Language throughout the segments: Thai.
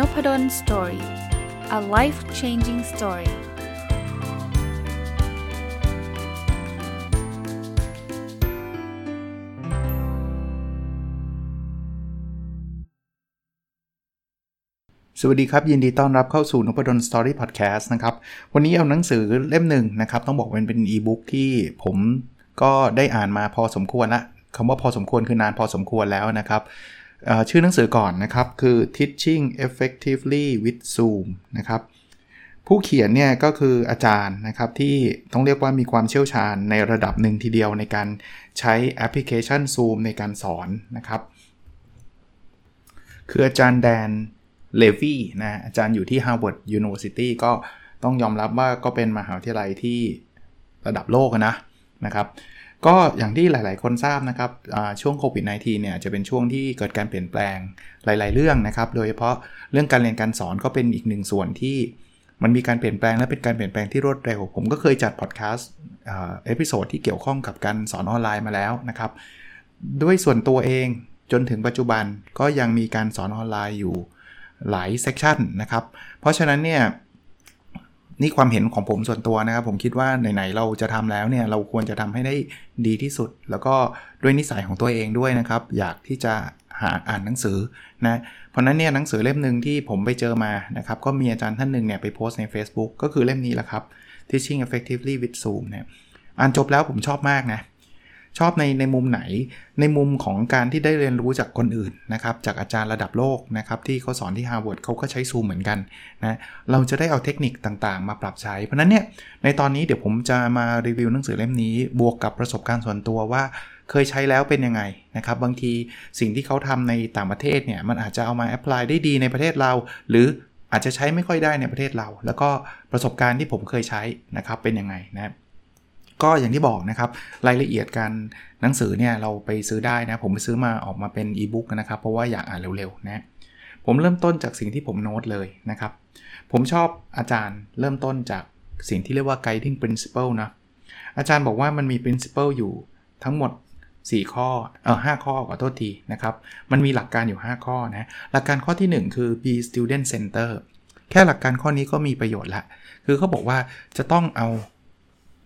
Nopadol Story a life changing story สวัสดีครับ ยินดีต้อนรับเข้าสู่นพดล Story Podcast นะครับ วันนี้เอาหนังสือเล่มหนึ่งนะครับ ต้องบอกเป็นเป็นอีบุ๊กที่ผมก็ได้อ่านมาพอสมควรละคำว่าพอสมควรคือนานพอสมควรแล้วนะครับ ชื่อหนังสือก่อนนะครับ คือ Teaching Effectively with Zoom นะครับ ผู้เขียนเนี่ยก็คืออาจารย์นะครับที่ต้องเรียกว่ามีความเชี่ยวชาญในระดับหนึ่งทีเดียวในการใช้แอปพลิเคชัน Zoom ในการสอนนะครับ คืออาจารย์แดนเลวีนะอาจารย์อยู่ที่ Harvard University ก็ต้องยอมรับว่าก็เป็นมหาวิทยาลัยที่ระดับโลกนะนะครับ ก็อย่างที่หลาย ๆ คนทราบนะครับช่วงโควิด -19 เนี่ยจะเป็นช่วงที่เกิดการเปลี่ยนแปลงหลาย ๆ เรื่องนะครับ โดยเฉพาะเรื่องการเรียนการสอนก็เป็นอีกหนึ่งส่วนที่มันมีการเปลี่ยนแปลงและเป็นการเปลี่ยนแปลงที่รวดเร็ว ผมก็เคยจัดพอดแคสต์ episode ที่เกี่ยวข้องกับการสอนออนไลน์มาแล้วนะครับ ด้วยส่วนตัวเองจนถึงปัจจุบันก็ยังมีการสอนออนไลน์อยู่หลาย section นะครับ เพราะฉะนั้นเนี่ย นี่ความเห็นของผมส่วนตัวนะครับ ผมคิดว่าไหนๆเราจะทำแล้วเนี่ยเราควรจะทำให้ได้ดีที่สุด แล้วก็ด้วยนิสัยของตัวเองด้วยนะครับ อยากที่จะหาอ่านหนังสือนะเพราะนั้นเนี่ยหนังสือเล่มหนึ่งที่ผมไปเจอมานะครับก็มีอาจารย์ท่านหนึ่งเนี่ยไปโพสต์ใน Facebook ก็คือเล่มนี้แหละครับ Teaching Effectively with Zoom เนี่ยอ่านจบแล้วผมชอบมากนะ ชอบในในมุมไหน ในมุมของการที่ได้เรียนรู้จากคนอื่นนะครับ จากอาจารย์ระดับโลกนะครับ ที่เขาสอนที่ Harvard เขาก็ใช้ซูมเหมือนกันนะเราจะได้เอาเทคนิคต่างๆ มาปรับใช้ เพราะนั้นเนี่ยในตอนนี้เดี๋ยวผมจะมารีวิวหนังสือเล่มนี้ บวกกับประสบการณ์ส่วนตัวว่าเคยใช้แล้วเป็นยังไงนะครับ บางทีสิ่งที่เขาทำในต่างประเทศเนี่ยมันอาจจะเอามาแอพพลายได้ดีในประเทศเรา หรืออาจจะใช้ไม่ค่อยได้ในประเทศเรา แล้วก็ประสบการณ์ที่ผมเคยใช้นะครับเป็นยังไงนะครับ ก็อย่างที่บอกนะครับ รายละเอียดการหนังสือเนี่ยเราไปซื้อได้นะ ผมไปซื้อมาออกมาเป็นอีบุ๊กนะครับ เพราะว่าอยากอ่านเร็วๆนะผมเริ่มต้นจากสิ่งที่ผมโน้ตเลยนะครับ ผมชอบอาจารย์เริ่มต้นจากสิ่งที่เรียกว่า guiding principle นะอาจารย์บอกว่ามันมี principle อยู่ทั้งหมด 4 ข้อเออ5ข้อขอโทษทีนะครับ มันมีหลักการอยู่ 5 ข้อนะ หลักการข้อที่ 1 คือ be student center แค่หลักการข้อนี้ก็มีประโยชน์ละ คือเขาบอกว่าจะต้องเอา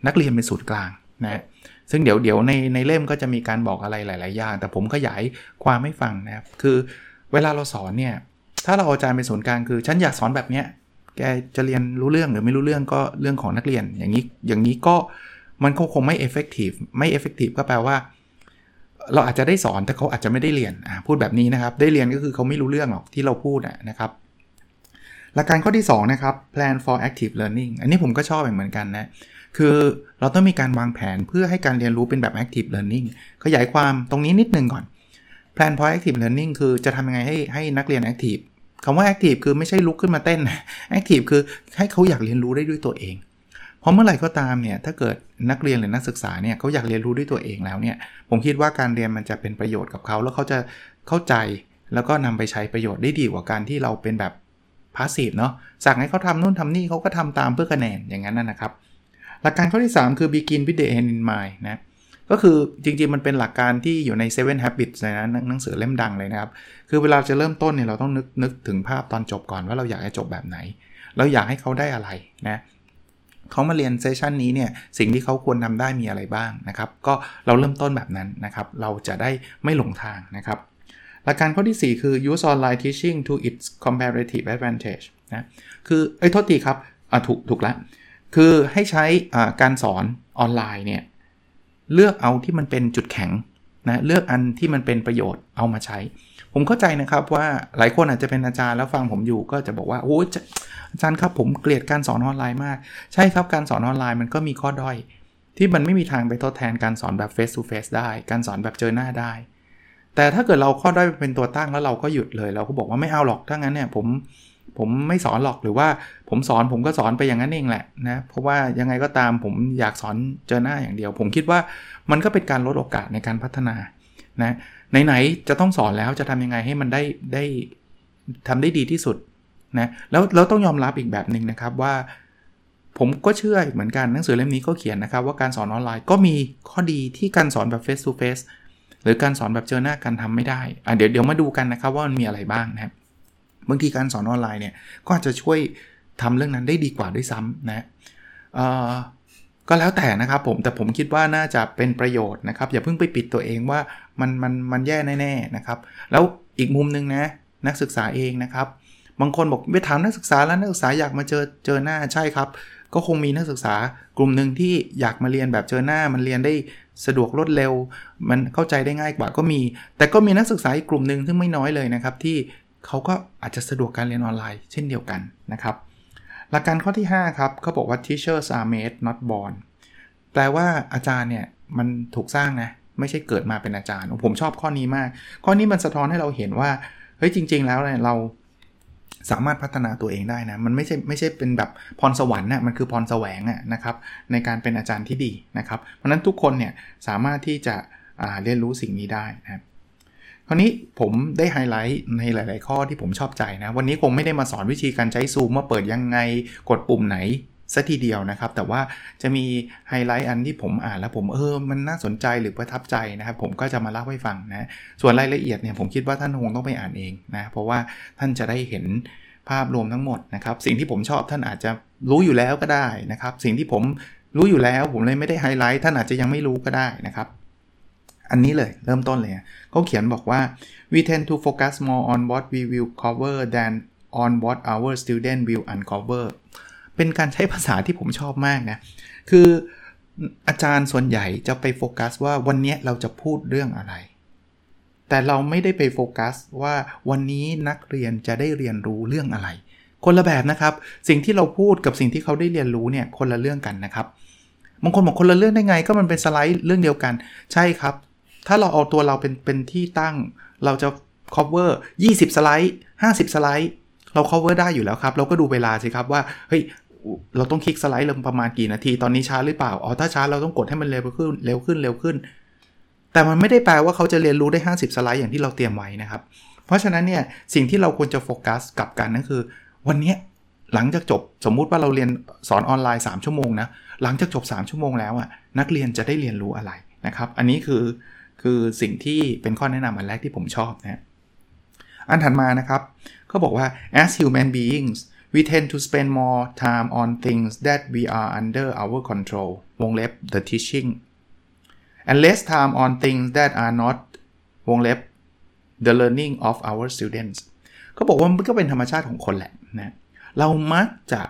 นักเรียนเป็นศูนย์กลางนะซึ่งเดี๋ยวเดี๋ยวในในเล่มก็จะมีการบอกอะไรหลาย ๆ อย่าง แต่ผมขยายความไม่ฟังนะครับคือเวลาเราสอนเนี่ยถ้าเราอาจารย์เป็นศูนย์กลางคือฉันอยากสอนแบบเนี้ยแกจะเรียนรู้เรื่องหรือไม่รู้เรื่องก็เรื่องของนักเรียน อย่างนี้อย่างนี้ก็มันคงไม่ effective ไม่ effective ก็แปลว่า เราอาจจะได้สอนแต่เขาอาจจะไม่ได้เรียนพูดแบบนี้นะครับ ได้เรียนก็คือเขาไม่รู้เรื่องหรอกที่เราพูดนะครับหลักการข้อที่2นะครับ plan for active learning อันนี้ผมก็ชอบเหมือนกันนะ คือเราต้องมีการวางแผนเพื่อให้การเรียนรู้เป็นแบบ active learning ขยายความตรงนี้นิดนึงก่อน plan for active learning คือจะทำยังไงให้ให้นักเรียน active คำว่า active คือไม่ใช่ลุกขึ้นมาเต้น active คือให้เขาอยากเรียนรู้ได้ด้วยตัวเองพราะเมื่อไหร่ก็ตามเนี่ยถ้าเกิดนักเรียนหรือนักศึกษาเนี่ยเขาอยากเรียนรู้ด้วยตัวเองแล้วเนี่ยผมคิดว่าการเรียนมันจะเป็นประโยชน์กับเขา แล้วเขาจะเข้าใจแล้วก็นำไปใช้ประโยชน์ได้ดีกว่าการที่เราเป็นแบบพาสซีฟเนาะสั่งให้เขาทำนู่นทำนี่เขาก็ทำตามเพื่อคะแนนอย่างนั้นนะครับ หลักการข้อที่ 3 คือ begin with the end in mind นะก็คือจริงๆ มันเป็นหลักการที่อยู่ใน Seven Habits นะหนังสือเล่มดังเลยนะครับ คือเวลาจะเริ่มต้นเนี่ยเราต้องนึกนึกถึงภาพตอนจบก่อนว่าเราอยากให้จบแบบไหน เราอยากให้เขาได้อะไรนะเขามาเรียนเซสชันนี้เนี่ยสิ่งที่เขาควรทำได้มีอะไรบ้างนะครับ ก็เราเริ่มต้นแบบนั้นนะครับ เราจะได้ไม่หลงทางนะครับ หลักการข้อที่ 4 คือ use online teaching to its comparative advantage นะคือไอ้โทษทีครับอะถูกถูกแล้ว คือให้ใช้การสอนออนไลน์เนี่ยเลือกเอาที่มันเป็นจุดแข็งนะเลือกอันที่มันเป็นประโยชน์เอามาใช้ ผมเข้าใจนะครับว่าหลายคนอาจจะเป็นอาจารย์แล้วฟังผมอยู่ก็จะบอกว่าโอ้อาจารย์ครับผมเกลียดการสอนออนไลน์มาก ใช่ครับการสอนออนไลน์มันก็มีข้อด้อย ที่มันไม่มีทางไปทดแทนการสอนแบบ face to face ได้ การสอนแบบเจอหน้าได้ แต่ถ้าเกิดเราข้อด้อยเป็นตัวตั้งแล้วเราก็หยุดเลย เราก็บอกว่าไม่เอาหรอกถ้างั้นเนี่ยผม ผมไม่สอนหรอกหรือว่าผมสอนผมก็สอนไปอย่างนั้นเองแหละนะเพราะว่ายังไงก็ตามผมอยากสอนเจอหน้าอย่างเดียว ผมคิดว่ามันก็เป็นการลดโอกาสในการพัฒนานะไหนๆจะต้องสอนแล้วจะทำยังไงให้มันได้ได้ทำได้ดีที่สุดนะแล้วเราต้องยอมรับอีกแบบหนึ่งนะครับว่า ผมก็เชื่อเหมือนกันหนังสือเล่มนี้ก็เขียนนะครับ ว่าการสอนออนไลน์ก็มีข้อดีที่การสอนแบบ face to face หรือการสอนแบบเจอหน้ากันทำไม่ได้อะเดี๋ยวเดี๋ยวมาดูกันนะครับว่ามันมีอะไรบ้างนะครับ บางทีการสอนออนไลน์เนี่ยก็อาจจะช่วยทำเรื่องนั้นได้ดีกว่าด้วยซ้ำนะก็แล้วแต่นะครับผมแต่ผมคิดว่าน่าจะเป็นประโยชน์นะครับ อย่าเพิ่งไปปิดตัวเองว่ามันมันมันแย่แน่ๆนะครับ แล้วอีกมุมนึงนะนักศึกษาเองนะครับ บางคนบอกไปถามนักศึกษาแล้วนักศึกษาอยากมาเจอเจอหน้าใช่ครับ ก็คงมีนักศึกษากลุ่มหนึ่งที่อยากมาเรียนแบบเจอหน้ามันเรียนได้สะดวกรวดเร็ว มันเข้าใจได้ง่ายกว่าก็มี แต่ก็มีนักศึกษาอีกกลุ่มหนึ่งซึ่งไม่น้อยเลยนะครับที่ เขาก็อาจจะสะดวกการเรียนออนไลน์เช่นเดียวกันนะครับ หลักการข้อที่ 5 ครับเขาบอกว่า teachers are made not born แปลว่าอาจารย์เนี่ยมันถูกสร้างนะ ไม่ใช่เกิดมาเป็นอาจารย์ ผมชอบข้อนี้มาก ข้อนี้มันสะท้อนให้เราเห็นว่า เฮ้ยจริง ๆ แล้วเนี่ยเราสามารถพัฒนาตัวเองได้นะ มันไม่ใช่ไม่ใช่เป็นแบบพรสวรรค์นะมันคือพรแสวงอะนะครับในการเป็นอาจารย์ที่ดีนะครับ เพราะนั้นทุกคนเนี่ยสามารถที่จะเรียนรู้สิ่งนี้ได้นะครับ คราวนี้ผมได้ไฮไลท์ในหลาย ๆ ข้อที่ผมชอบใจนะ วันนี้คงไม่ได้มาสอนวิธีการใช้ซูมว่าเปิดยังไงกดปุ่มไหนสัทีเดียวนะครับ แต่ว่าจะมีไฮไลท์อันที่ผมอ่านแล้วผมเออมันน่าสนใจหรือประทับใจนะครับ ผมก็จะมาเล่าให้ฟังนะส่วนรายละเอียดเนี่ยผมคิดว่าท่านคงต้องไปอ่านเองนะเพราะว่าท่านจะได้เห็นภาพรวมทั้งหมดนะครับ สิ่งที่ผมชอบท่านอาจจะรู้อยู่แล้วก็ได้นะครับ สิ่งที่ผมรู้อยู่แล้วผมเลยไม่ได้ไฮไลท์ท่านอาจจะยังไม่รู้ก็ได้นะครับ อันนี้เลยเริ่มต้นเลยเขาเขียนบอกว่า we tend to focus more on what we will cover than on what our student will uncover เป็นการใช้ภาษาที่ผมชอบมากนะ คืออาจารย์ส่วนใหญ่จะไปโฟกัสว่าวันนี้เราจะพูดเรื่องอะไร แต่เราไม่ได้ไปโฟกัสว่าวันนี้นักเรียนจะได้เรียนรู้เรื่องอะไร คนละแบบนะครับ สิ่งที่เราพูดกับสิ่งที่เขาได้เรียนรู้เนี่ยคนละเรื่องกันนะครับบางคนบอกคนละเรื่องได้ไงก็มันเป็นสไลด์เรื่องเดียวกัน ใช่ครับ ถ้าเราเอาตัวเราเป็นเป็นที่ตั้ง เราจะ cover 20 สไลด์ 50 สไลด์ เรา cover ได้อยู่แล้วครับ เราก็ดูเวลาสิครับว่า เฮ้ย เราต้องคลิกสไลด์ลงประมาณกี่นาที ตอนนี้ช้าหรือเปล่า อ๋อ ถ้าช้าเราต้องกดให้มันเร็วขึ้น เร็วขึ้น เร็วขึ้น แต่มันไม่ได้แปลว่าเขาจะเรียนรู้ได้ 50 สไลด์อย่างที่เราเตรียมไว้นะครับ เพราะฉะนั้นเนี่ย สิ่งที่เราควรจะโฟกัสกับกันนั่นคือ วันนี้หลังจากจบสมมุติว่าเราเรียนสอนออนไลน์ 3 ชั่วโมงนะ หลังจากจบ 3 ชั่วโมงแล้วอะนักเรียนจะได้เรียนรู้อะไรนะครับ อันนี้คือ คือสิ่งที่เป็นข้อแนะนำอันแรกที่ผมชอบนะอันถัดมานะครับเขาบอกว่า as human beings we tend to spend more time on things that we are under our control วงเล็บ the teaching and less time on things that are not วงเล็บ the learning of our students เขาบอกว่ามันก็เป็นธรรมชาติของคนแหละนะเรามักจะ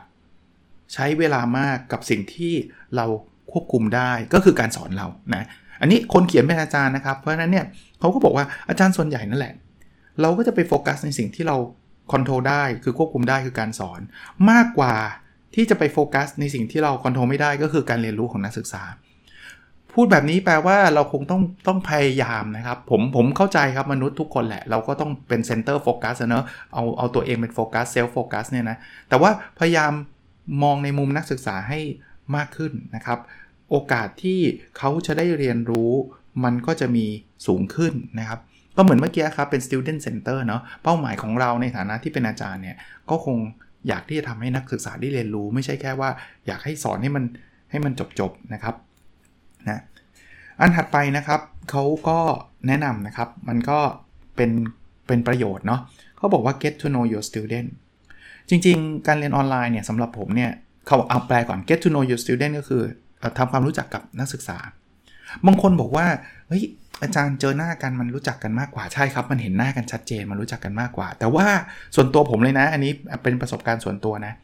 ใช้เวลามากกับสิ่งที่เราควบคุมได้ก็คือการสอนเรานะ อันนี้คนเขียนเป็นอาจารย์นะครับ เพราะฉะนั้นเนี่ยเขาก็บอกว่าอาจารย์ส่วนใหญ่นั่นแหละ เราก็จะไปโฟกัสในสิ่งที่เราคอนโทรลได้คือควบคุมได้คือการสอน มากกว่าที่จะไปโฟกัสในสิ่งที่เรา control ไม่ได้ก็คือการเรียนรู้ของนักศึกษา พูดแบบนี้แปลว่าเราคงต้องต้องพยายามนะครับ ผมผมเข้าใจครับมนุษย์ทุกคนแหละ เราก็ต้องเป็น center focus เนอะเอาเอาตัวเองเป็นโฟกัส self focus เนี่ยนะแต่ว่าพยายามมองในมุมนักศึกษาให้มากขึ้นนะครับ โอกาสที่เขาจะได้เรียนรู้ มันก็จะมีสูงขึ้นนะครับ ก็เหมือนเมื่อกี้ครับ เป็น student center เนาะเป้าหมายของเราในฐานะที่เป็นอาจารย์เนี่ยก็คงอยากที่จะทำให้นักศึกษาได้เรียนรู้ ไม่ใช่แค่ว่า อยากให้สอนให้มันให้มันจบๆนะครับนะอันถัดไปนะครับเขาก็แนะนำนะครับ มันก็เป็นเป็นประโยชน์เนาะเขาบอกว่า get to know your student จริง ๆ การเรียนออนไลน์เนี่ยสำหรับผมเนี่ยเขาเอาแปลก่อน get to know your student ก็คือ ทำความรู้จักกับนักศึกษา บางคนบอกว่าเฮ้ยอาจารย์เจอหน้ากันมันรู้จักกันมากกว่าใช่ครับ มันเห็นหน้ากันชัดเจนมันรู้จักกันมากกว่า แต่ว่าส่วนตัวผมเลยนะ อันนี้เป็นประสบการณ์ส่วนตัวนะ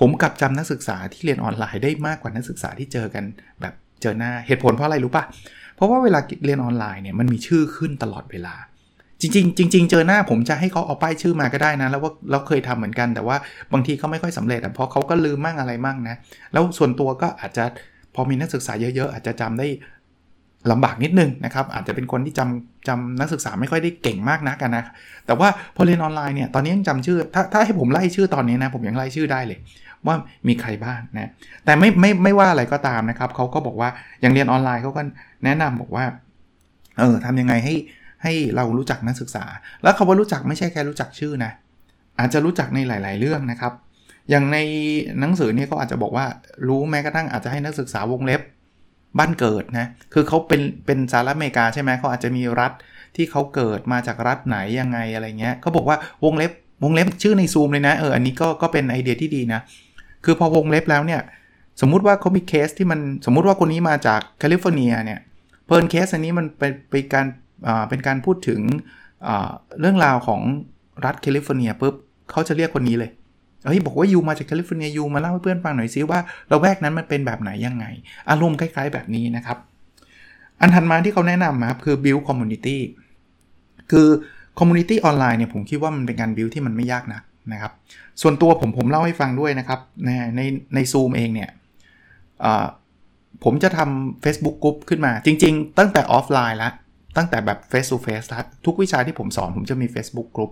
ผมกับจำนักศึกษาที่เรียนออนไลน์ได้มากกว่านักศึกษาที่เจอกันแบบเจอหน้าเหตุผลเพราะอะไรรู้ปะเพราะว่าเวลาเรียนออนไลน์เนี่ยมันมีชื่อขึ้นตลอดเวลา จริงๆจริงๆเจอหน้าผมจะให้เขาเอาป้ายชื่อมาก็ได้นะ แล้วว่าเราเคยทำเหมือนกันแต่ว่าบางทีเขาไม่ค่อยสำเร็จเพราะเขาก็ลืมมั่งอะไรมั่งนะแล้วส่วนตัวก็อาจจะ อมีนักศึกษาเยอะๆ อาจจะจำได้ลำบากนิดนึงนะครับ อาจจะเป็นคนที่จำจำนักศึกษาไม่ค่อยได้เก่งมากนักนะ แต่ว่าพอเรียนออนไลน์เนี่ยตอนนี้ยังจำชื่อ ถ้าถ้าให้ผมไล่ชื่อตอนนี้นะผมยังไล่ชื่อได้เลย ว่ามีใครบ้างนะ แต่ไม่ไม่ไม่ว่าอะไรก็ตามนะครับเขาก็บอกว่าอย่างเรียนออนไลน์เขาก็แนะนำบอกว่าเออทำยังไงให้ให้เรารู้จักนักศึกษา แล้วคาว่ารู้จักไม่ใช่แค่รู้จักชื่อนะอาจจะรู้จักในหลาย ๆ เรื่องนะครับ อย่างในหนังสือนี่ยก็อาจจะบอกว่ารู้แม้กระทั่งอาจจะให้นักศึกษาวงเล็บบ้านเกิดนะ คือเขาเป็นเป็นสหรัฐอเมริกาใช่ไหมเขาอาจจะมีรัฐที่เขาเกิดมาจากรัฐไหนยังไงอะไรเงี้ยเขาบอกว่าวงเล็บวงเล็บชื่อในซูมเลยนะเอออันนี้ก็ก็เป็นไอเดียที่ดีนะ คือพอวงเล็บแล้วเนี่ยสมมุติว่าเขามีเคสที่มันสมมุติว่าคนนี้มาจากแคลิฟอร์เนียเนี่ยเผอิญเคสอันนี้มันเป็นเป็นการอ่าเป็นการพูดถึงอ่าเรื่องราวของรัฐแคลิฟอร์เนียปุ๊บเขาจะเรียกคนนี้เลย เฮ้ยบอกว่า you มาจากแคลิฟอร์เนีย you มาเล่าให้เพื่อนฟังหน่อยซิว่าละแวกนั้นมันเป็นแบบไหนยังไง อารมณ์คล้าย ๆ แบบนี้นะครับ อันถัดมาที่เขาแนะนำครับคือ build community คือ community ออนไลน์เนี่ยผมคิดว่ามันเป็นการ build ที่มันไม่ยากนะนะครับ ส่วนตัวผมผมเล่าให้ฟังด้วยนะครับในในใน Zoom เองเนี่ยผมจะทำ Facebook Group ขึ้นมา จริง ๆ ตั้งแต่ออฟไลน์ล้วตั้งแต่แบบ Face to Face ล้วทุกวิชาที่ผมสอนผมจะมี Facebook Group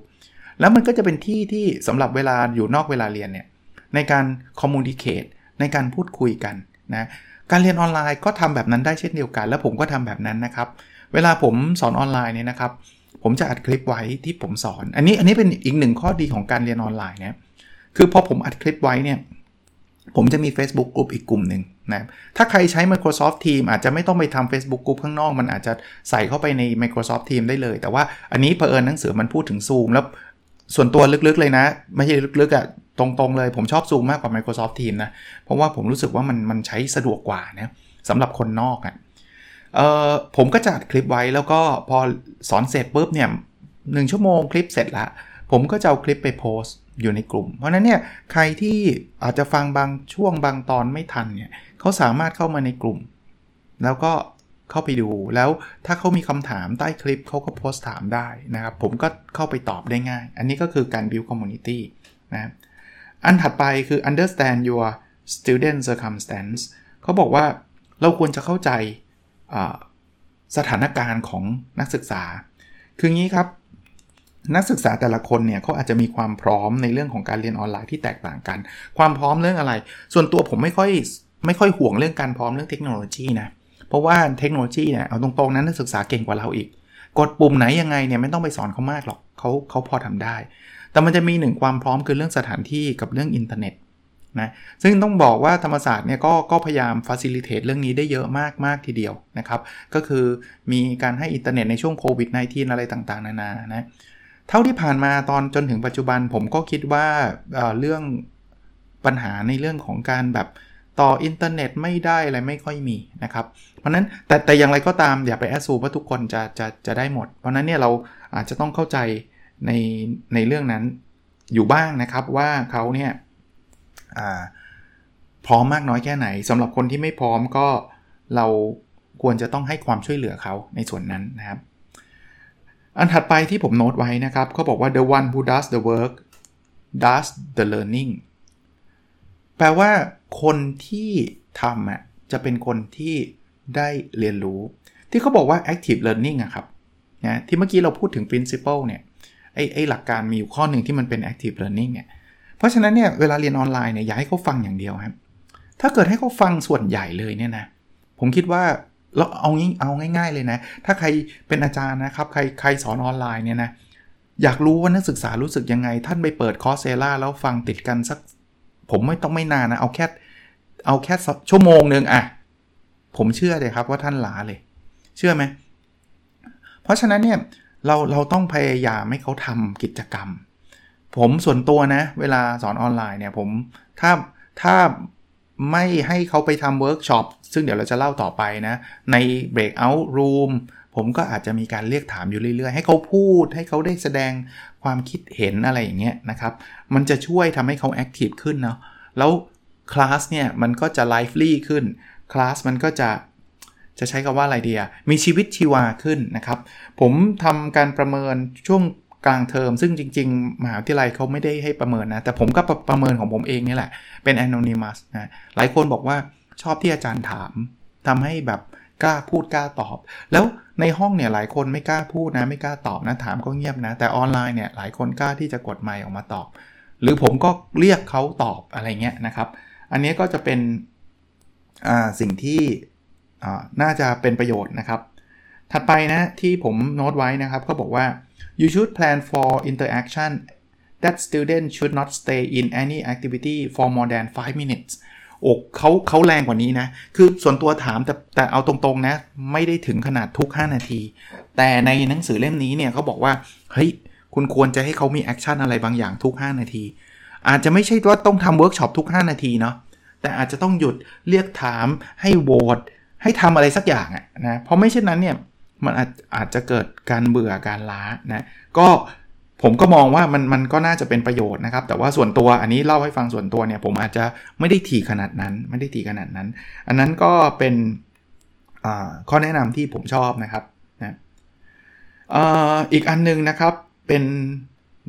แล้วมันก็จะเป็นที่ที่สำหรับเวลาอยู่นอกเวลาเรียนเนี่ยในการ communicate ในการพูดคุยกันนะการเรียนออนไลน์ก็ทำแบบนั้นได้เช่นเดียวกัน แล้วผมก็ทำแบบนั้นนะครับ เวลาผมสอนออนไลน์เนี่ยนะครับ ผมจะอัดคลิปไว้ที่ผมสอน อันนี้อันนี้เป็นอีกหนึ่งข้อดีของการเรียนออนไลน์เนี่ยคือพอผมอัดคลิปไว้เนี่ยผมจะมี Facebook กลุ่มอีกกลุ่มหนึ่งนะถ้าใครใช้ Microsoft Teams อาจจะไม่ต้องไปทำ Facebook กลุ่มข้างนอก มันอาจจะใส่เข้าไปใน Microsoft Teams ได้เลย แต่ว่าอันนี้เผอิญหนังสือมันพูดถึง Zoom แล้ว ส่วนตัวลึกๆเลยนะ ไม่ใช่ลึกๆอะ่ะตรงๆเลยผมชอบ Zoom มากกว่า Microsoft Teams นะ เพราะว่าผมรู้สึกว่ามันมันใช้สะดวกกว่านะสำหรับคนนอกอะ่ะเออผมก็จะอัดคลิปไว้แล้วก็พอสอนเสร็จปุ๊บเนี่ยหชั่วโมงคลิปเสร็จละผมก็จะเอาคลิปไปโพสต์อยู่ในกลุ่ม เพราะนั้นเนี่ยใครที่อาจจะฟังบางช่วงบางตอนไม่ทันเนี่ยเขาสามารถเข้ามาในกลุ่ม แล้วก็ เข้าไปดูแล้วถ้าเขามีคำถามใต้คลิปเขาก็โพสต์ถามได้นะครับ ผมก็เข้าไปตอบได้ง่าย อันนี้ก็คือการ build community นะอันถัดไปคือ understand your student circumstance เขาบอกว่าเราควรจะเข้าใจสถานการณ์ของนักศึกษา คืองี้ครับ นักศึกษาแต่ละคนเนี่ยเขาอาจจะมีความพร้อมในเรื่องของการเรียนออนไลน์ที่แตกต่างกัน ความพร้อมเรื่องอะไร ส่วนตัวผมไม่ค่อยไม่ค่อยห่วงเรื่องการพร้อมเรื่องเทคโนโลยีนะ เพราะว่าเทคโนโลยีเนี่ยเอาตรงๆนั้นนักศึกษาเก่งกว่าเราอีก กดปุ่มไหนยังไงเนี่ยไม่ต้องไปสอนเขามากหรอกเขาเขาพอทำได้ แต่มันจะมีหนึ่งความพร้อมคือเรื่องสถานที่กับเรื่องอินเทอร์เน็ตนะซึ่งต้องบอกว่าธรรมศาสตร์เนี่ยก็ก็พยายามฟ a ซิลิเทตเรื่องนี้ได้เยอะมากมากทีเดียวนะครับ ก็คือมีการให้อินเทอร์เน็ตในช่วงโควิด -19 อะไรต่างๆ นานานะเท่าที่ผ่านมาตอนจนถึงปัจจุบันผมก็คิดว่าเเรื่องปัญหาในเรื่องของการแบบ ต่ออินเทอร์เน็ตไม่ได้อะไรไม่ค่อยมีนะครับ เพราะนั้นแต่แต่อย่างไรก็ตามอย่าไปแอสซูว่าทุกคนจะจะจะได้หมด เพราะนั้นเนี่ยเราอาจจะต้องเข้าใจในในเรื่องนั้นอยู่บ้างนะครับว่าเขาเนี่ยพร้อมมากน้อยแค่ไหนสำหรับคนที่ไม่พร้อมก็เราควรจะต้องให้ความช่วยเหลือเขาในส่วนนั้นนะครับ อันถัดไปที่ผมโน้ตไว้นะครับเขาบอกว่า the one who does the work does the learning แปลว่าคนที่ทำอะจะเป็นคนที่ได้เรียนรู้ ที่เขาบอกว่า active learning อะครับนะที่เมื่อกี้เราพูดถึง principle เนี่ยไอ้ไอหลักการมีอยู่ข้อหนึ่งที่มันเป็น active learning เนี่ยเพราะฉะนั้นเนี่ยเวลาเรียนออนไลน์เนี่ยอย่าให้เขาฟังอย่างเดียวครับถ้าเกิดให้เขาฟังส่วนใหญ่เลยเนี่ยนะผมคิดว่าเราเอางี้เอาง่าย ๆเลยนะ ถ้าใครเป็นอาจารย์นะครับใครใครสอนออนไลน์เนี่ยนะอยากรู้ว่านักศึกษารู้สึกยังไง ท่านไปเปิด Coursera แล้วฟังติดกันสัก ผมไม่ต้องไม่นานนะ เอาแค่ เอาแค่ชั่วโมงหนึ่งอะผมเชื่อเลยครับว่าท่านหลับเลย เชื่อไหม เพราะฉะนั้นเนี่ยเราเราต้องพยายามให้เขาทำกิจกรรม ผมส่วนตัวนะ เวลาสอนออนไลน์เนี่ยผมถ้าถ้าไม่ให้เขาไปทำเวิร์กช็อปซึ่งเดี๋ยวเราจะเล่าต่อไปนะ ใน breakout room ผมก็อาจจะมีการเรียกถามอยู่เรื่อยๆ ให้เขาพูดให้เขาได้แสดง ความคิดเห็นอะไรอย่างเงี้ยนะครับ มันจะช่วยทำให้เขา active ขึ้นเนาะแล้วคลาสเนี่ยมันก็จะ lively ขึ้นคลาสมันก็จะจะใช้คำว่าอะไรดีอะมีชีวิตชีวาขึ้นนะครับ ผมทำการประเมินช่วงกลางเทอม ซึ่งจริง ๆ มหาวิทยาลัยเขาไม่ได้ให้ประเมินนะ แต่ผมก็ประประเมินของผมเองนี่แหละ เป็น anonymous นะ หลายคนบอกว่าชอบที่อาจารย์ถามทำให้แบบ กล้าพูดกล้าตอบ แล้วในห้องเนี่ยหลายคนไม่กล้าพูดนะไม่กล้าตอบนะถามก็เงียบนะ แต่ออนไลน์เนี่ยหลายคนกล้าที่จะกดไมค์ออกมาตอบ หรือผมก็เรียกเขาตอบอะไรเงี้ยนะครับ อันนี้ก็จะเป็นสิ่งที่น่าจะเป็นประโยชน์นะครับ ถัดไปนะที่ผมโน้ตไว้นะครับก็บอกว่า you should plan for interaction that student should not stay in any activity for more than 5 minutes โอ้โหเขาเขาแรงกว่านี้นะ คือส่วนตัวถามแต่แต่เอาตรงๆนะ ไม่ได้ถึงขนาดทุก 5 นาที แต่ในหนังสือเล่มนี้เนี่ยเขาบอกว่า เฮ้ย คุณควรจะให้เขามี action อะไรบางอย่างทุก 5 นาที อาจจะไม่ใช่ว่าต้องทำเวิร์กช็อปทุก 5 นาทีเนาะแต่อาจจะต้องหยุดเรียกถามให้โหวตให้ทำอะไรสักอย่างอะนะเพราะไม่เช่นนั้นเนี่ยมันอาจอาจจะเกิดการเบื่อการล้านะก็ ผมก็มองว่ามันมันก็น่าจะเป็นประโยชน์นะครับ แต่ว่าส่วนตัวอันนี้เล่าให้ฟังส่วนตัวเนี่ยผมอาจจะไม่ได้ถี่ขนาดนั้น ไม่ได้ถี่ขนาดนั้น อันนั้นก็เป็นข้อแนะนำที่ผมชอบนะครับนะอีกอันนึงนะครับเป็น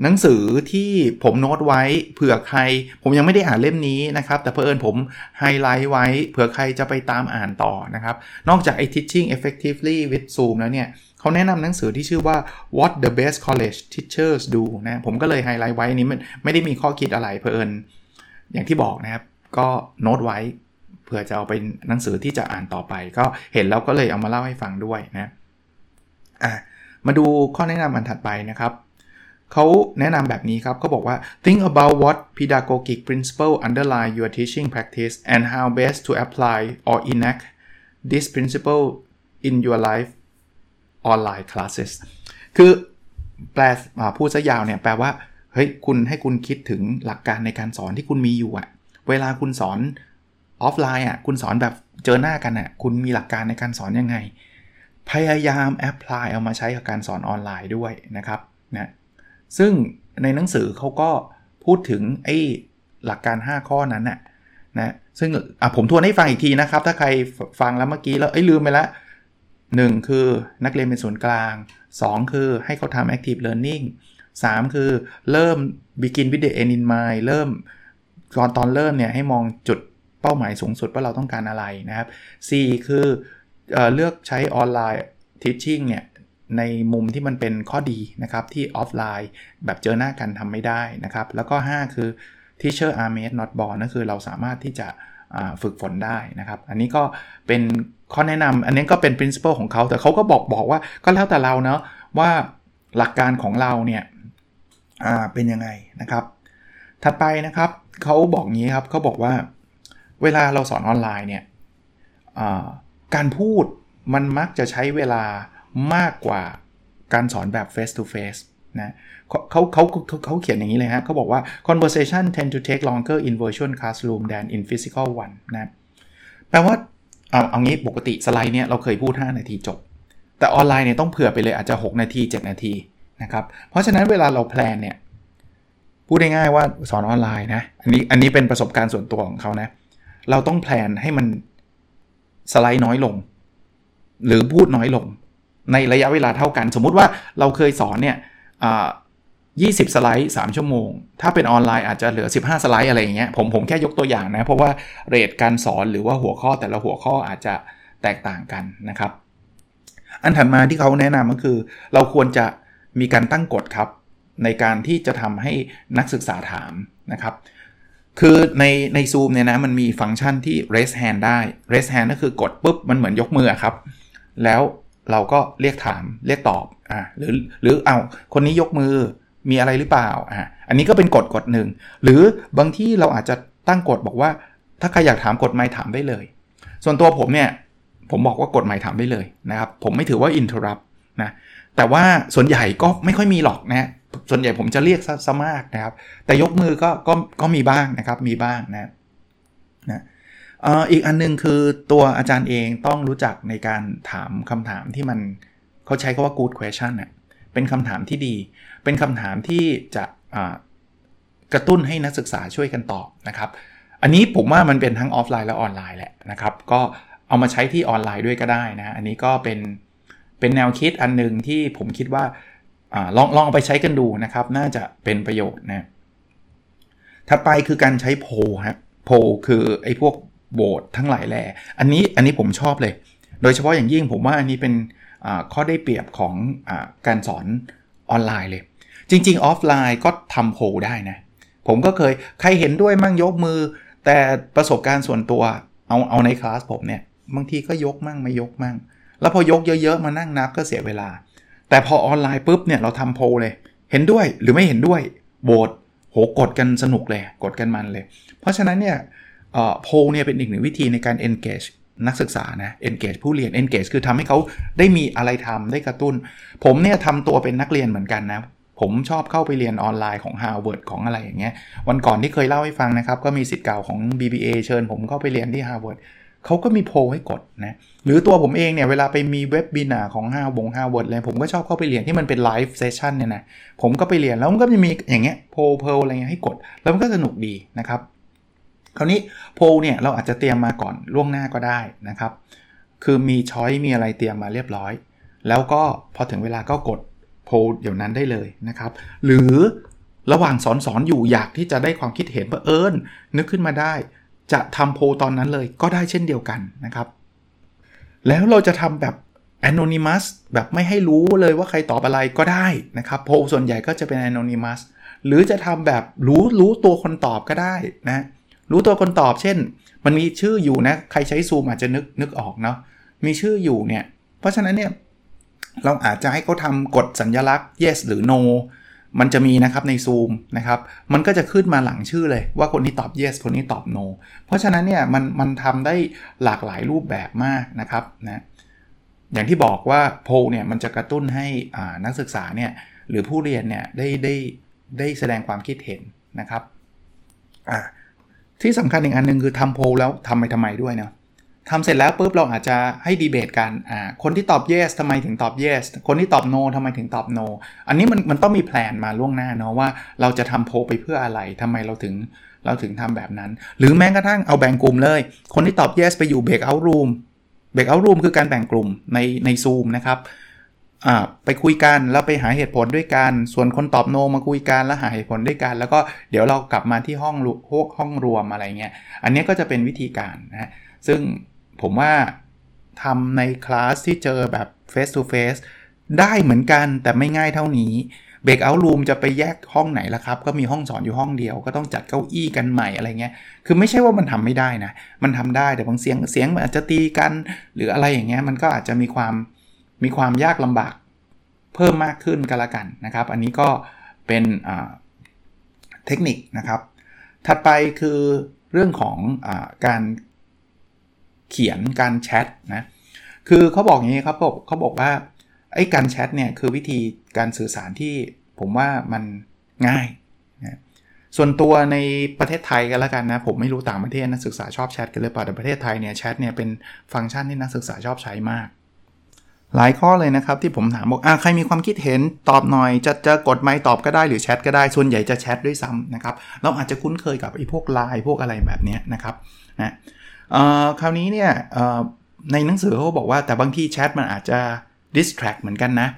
หนังสือที่ผมโน้ตไว้เผื่อใคร ผมยังไม่ได้อ่านเล่มนี้นะครับ แต่เพอเอิญผมไฮไลท์ไว้เผื่อใครจะไปตามอ่านต่อนะครับ นอกจากไอ้ teaching effectively with Zoom แล้วเนี่ย เขาแนะนำหนังสือที่ชื่อว่า what the best college teachers do นะผมก็เลยไฮไลท์ไว้นี้มันไม่ได้มีข้อคิดอะไรเพอเอิญอย่างที่บอกนะครับ ก็โน้ตไว้เผื่อจะเอาเป็นหนังสือที่จะอ่านต่อไป ก็เห็นแล้วก็เลยเอามาเล่าให้ฟังด้วยนะอะมาดูข้อแนะนำอันถัดไปนะครับเขาแนะนำแบบนี้ครับเขาบอกว่า think about what pedagogic principle underlie your teaching practice and how best to apply or enact this principle in your life online classes คือแปลพูดซะยาวเนี่ยแปลว่าเฮ้ยคุณให้คุณคิดถึงหลักการในการสอนที่คุณมีอยู่อะเวลาคุณสอนออฟไลน์อะคุณสอนแบบเจอหน้ากันอะคุณมีหลักการในการสอนยังไง พยายาม apply เอามาใช้กับการสอนออนไลน์ด้วยนะครับนะซึ่งในหนังสือเขาก็พูดถึงไอ้หลักการ 5 ข้อนั้นน่ะนะซึ่งผมทวนให้ฟังอีกทีนะครับ ถ้าใครฟังแล้วเมื่อกี้แล้วไอ้ลืมไปแล้ว 1 คือนักเรียนเป็นศูนย์กลาง 2 คือให้เขาทำ active learning 3 คือเริ่ม begin with the end in mind เริ่มก่อนตอนเริ่มเนี่ยให้มองจุดเป้าหมายสูงสุดว่าเราต้องการอะไรนะครับ 4 คือเอเลือกใช้ออนไลน์ teaching เนี่ยในมุมที่มันเป็นข้อดีนะครับ ที่ออฟไลน์แบบเจอหน้ากันทำไม่ได้นะครับ แล้วก็ 5 คือ teacher are made not born นั่นคือเราสามารถที่จะฝึกฝนได้นะครับ อันนี้ก็เป็น ข้อแนะนำอันนี้ก็เป็น principle ของเขา แต่เขาก็บอกบอกว่าก็แล้วแต่เราเนาะว่าหลักการของเราเนี่ยเป็นยังไงนะครับ ถัดไปนะครับเขาบอกงี้ครับเขาบอกว่าเวลาเราสอนออนไลน์เนี่ยการพูดมันมักจะใช้เวลามากกว่าการสอนแบบ face to face นะเขาเขาเขาเขาเขียนอย่างนี้เลยฮะเขาบอกว่า conversation tend to take longer in virtual classroom than in physical one นะแปลว่า เอาเอางี้ปกติสไลด์เนี่ยเราเคยพูด 5 นาทีจบ แต่ออนไลน์เนี่ยต้องเผื่อไปเลยอาจจะ 6 นาที 7 นาทีนะครับเพราะฉะนั้นเวลาเราแพลนเนี่ยพูดง่ายๆว่าสอนออนไลน์นะอันนี้อันนี้เป็นประสบการณ์ส่วนตัวของเขานะเราต้องแพลนให้มันสไลด์น้อยลง หรือพูดน้อยลง ในระยะเวลาเท่ากัน สมมุติว่าเราเคยสอนเนี่ย 20 สไลด์ 3 ชั่วโมง ถ้าเป็นออนไลน์อาจจะเหลือ 15 สไลด์อะไรอย่างเงี้ย ผมผมแค่ยกตัวอย่างนะ เพราะว่าเรทการสอนหรือว่าหัวข้อแต่ละหัวข้ออาจจะแตกต่างกันนะครับ อันถัดมาที่เขาแนะนำก็คือ เราควรจะมีการตั้งกฎครับ ในการที่จะทำให้นักศึกษาถามนะครับ คือในในซูมเนี่ยนะมันมีฟังก์ชันที่ raise hand ได้ raise hand ก็คือกดปุ๊บมันเหมือนยกมือครับ แล้วเราก็เรียกถามเรียกตอบอ่าหรือหรือเอาคนนี้ยกมือ มีอะไรหรือเปล่าอ่าอันนี้ก็เป็นกฎกฎหนึ่ง หรือบางที่เราอาจจะตั้งกฎบอกว่า ถ้าใครอยากถามกฎไม่ถามได้เลย ส่วนตัวผมเนี่ยผมบอกว่ากฎหมายถามได้เลยนะครับ ผมไม่ถือว่า interrupt นะแต่ว่าส่วนใหญ่ก็ไม่ค่อยมีหรอกนะส่วนใหญ่ผมจะเรียกซะมากนะครับ แต่ยกมือก็ก็ก็มีบ้างนะครับมีบ้างนะนะอีกอันนึงคือตัวอาจารย์เองต้องรู้จักในการถามคำถามที่มันเขาใช้คาว่า good question เนะ่ย เป็นคำถามที่ดี เป็นคำถามที่จะกระตุ้นให้นักศึกษาช่วยกันตอบนะครับ อันนี้ผมว่ามันเป็นทั้งออฟไลน์และออนไลน์แหละนะครับ ก็เอามาใช้ที่ออนไลน์ด้วยก็ได้นะ อันนี้ก็เป็นเป็นแนวคิดอันหนึ่งที่ผมคิดว่าอลองลองเอาไปใช้กันดูนะครับ น่าจะเป็นประโยชน์นะ ถัดไปคือการใช้โพครับโพคือไอ้พวกโบสทั้งหลายแหล่ อันนี้อันนี้ผมชอบเลย โดยเฉพาะอย่างยิ่งผมว่าอันนี้เป็น ข้อได้เปรียบของอการสอนออนไลน์เลย จริง ๆ ออฟไลน์ก็ทำโพได้นะ ผมก็เคยใครเห็นด้วยมั่งยกมือ แต่ประสบการณ์ส่วนตัวเอาเอาในคลาสผมเนี่ย บางทีก็ยกมั่งไม่ยกมั่ง แล้วพอยกเยอะๆ มานั่งนับก็เสียเวลา แต่พอออนไลน์ปุ๊บเนี่ยเราทำโพเลย เห็นด้วยหรือไม่เห็นด้วยโบสโหกดกันสนุกเลย กดกันมันเลย เพราะฉะนั้นเนี่ยโพเนี่ยเป็นอีกหนึ่งวิธีในการ engage นักศึกษานะ engage ผู้เรียน engage คือทำให้เขาได้มีอะไรทำได้กระตุ้น ผมเนี่ยทำตัวเป็นนักเรียนเหมือนกันนะ ผมชอบเข้าไปเรียนออนไลน์ของ Harvard ของอะไรอย่างเงี้ย วันก่อนที่เคยเล่าให้ฟังนะครับ ก็มีศิษย์เก่าของ BBA เชิญ ผมเข้าไปเรียนที่ Harvard เขาก็มีโพลให้กดนะ หรือตัวผมเองเนี่ย เวลาไปมี webinar ของฮาวงฮาวเวิร์ดเลยผมก็ชอบเข้าไปเรียนที่มันเป็น live session เนี่ยนะ ผมก็ไปเรียนแล้วมันก็จะมีอย่างเงี้ยโพลเพลอะไรเงี้ยให้กด แล้วมันก็สนุกดีนะครับ คราวนี้โพลเนี่ยเราอาจจะเตรียมมาก่อนล่วงหน้าก็ได้นะครับ คือมีช้อยมีอะไรเตรียมมาเรียบร้อย แล้วก็พอถึงเวลาก็กดโพลเดี๋ยวนั้นได้เลยนะครับ หรือระหว่างสอนสอนอยู่อยากที่จะได้ความคิดเห็นเผอิญนึกขึ้นมาได้ จะทำโพลตอนนั้นเลยก็ได้เช่นเดียวกันนะครับ แล้วเราจะทำแบบ anonymous แบบไม่ให้รู้เลยว่าใครตอบอะไรก็ได้นะครับโพลส่วนใหญ่ก็จะเป็น anonymous หรือจะทำแบบรู้รู้ตัวคนตอบก็ได้นะ รู้ตัวคนตอบ เช่น มันมีชื่ออยู่นะ ใครใช้ซูมอาจจะนึกนึกออกเนาะ มีชื่ออยู่เนี่ย เพราะฉะนั้นเนี่ย เราอาจจะให้เขาทำกดสัญญลักษณ์ yes หรือ no มันจะมีนะครับใน Zoom นะครับ มันก็จะขึ้นมาหลังชื่อเลยว่าคนนี้ตอบ yes คนนี้ตอบ no เพราะฉะนั้นเนี่ยมันมันทำได้หลากหลายรูปแบบมากนะครับนะ อย่างที่บอกว่าโพเนี่ยมันจะกระตุ้นให้นักศึกษาเนี่ยหรือผู้เรียนเนี่ยได้ได้ได้แสดงความคิดเห็นนะครับอ่า ที่สำคัญอีกอันหนึ่งคือทำโพลแล้วทำไปทำไมด้วยเนาะทำเสร็จแล้วปุ๊บเราอาจจะให้ดีเบตกันอ่าคนที่ตอบ yes ทำไมถึงตอบ yes คนที่ตอบ no ทำไมถึงตอบ no อันนี้มันมันต้องมีแผนมาล่วงหน้าเนาะว่าเราจะทำโพไปเพื่ออะไรทำไมเราถึงเราถึงทำแบบนั้น หรือแม้กระทั่งเอาแบ่งกลุ่มเลย คนที่ตอบ yes ไปอยู่ break out room break out room คือการแบ่งกลุ่มในใน Zoom นะครับ ไปคุยกันแล้วไปหาเหตุผลด้วยกัน ส่วนคนตอบ no มาคุยกันแล้วหาเหตุผลด้วยกัน แล้วก็เดี๋ยวเรากลับมาที่ห้องห้องรวมอะไรเงี้ย อันนี้ก็จะเป็นวิธีการนะซึ่งผมว่าทำในคลาสที่เจอแบบ face to face ได้เหมือนกันแต่ไม่ง่ายเท่านี้เบรกเอาท์รูมจะไปแยกห้องไหนล่ะครับ ก็มีห้องสอนอยู่ห้องเดียว ก็ต้องจัดเก้าอี้กันใหม่อะไรเงี้ย คือไม่ใช่ว่ามันทำไม่ได้นะ มันทำได้แต่บางเสียงเสียงมันอาจจะตีกัน หรืออะไรอย่างเงี้ยมันก็อาจจะมีความ มีความยากลำบากเพิ่มมากขึ้นกันละกันนะครับ อันนี้ก็เป็นเทคนิคนะครับ ถัดไปคือเรื่องของอการเขียนการแชทนะคือเขาบอกอย่างนี้ครับเขาบอกว่าไอ้การแชทเนี่ยคือวิธีการสื่อสารที่ผมว่ามันง่ายนะส่วนตัวในประเทศไทยกันแล้วกันนะผมไม่รู้ต่างประเทศนักศึกษาชอบแชทกันหรือเปล่าแต่ประเทศไทยเนี่ยแชทเนี่ยเป็นฟังก์ชันที่นักศึกษาชอบใช้มาก หลายข้อเลยนะครับที่ผมถามบอกอ่าใครมีความคิดเห็นตอบหน่อย จะจะกดไมค์ตอบก็ได้หรือแชทก็ได้ ส่วนใหญ่จะแชทด้วยซ้ำนะครับ เราอาจจะคุ้นเคยกับไอ้พวกไลน์พวกอะไรแบบนี้นะครับนะคราวนี้เนี่ยในหนังสือเขาบอกว่าแต่บางที่แชทมันอาจจะ distract เหมือนกันนะ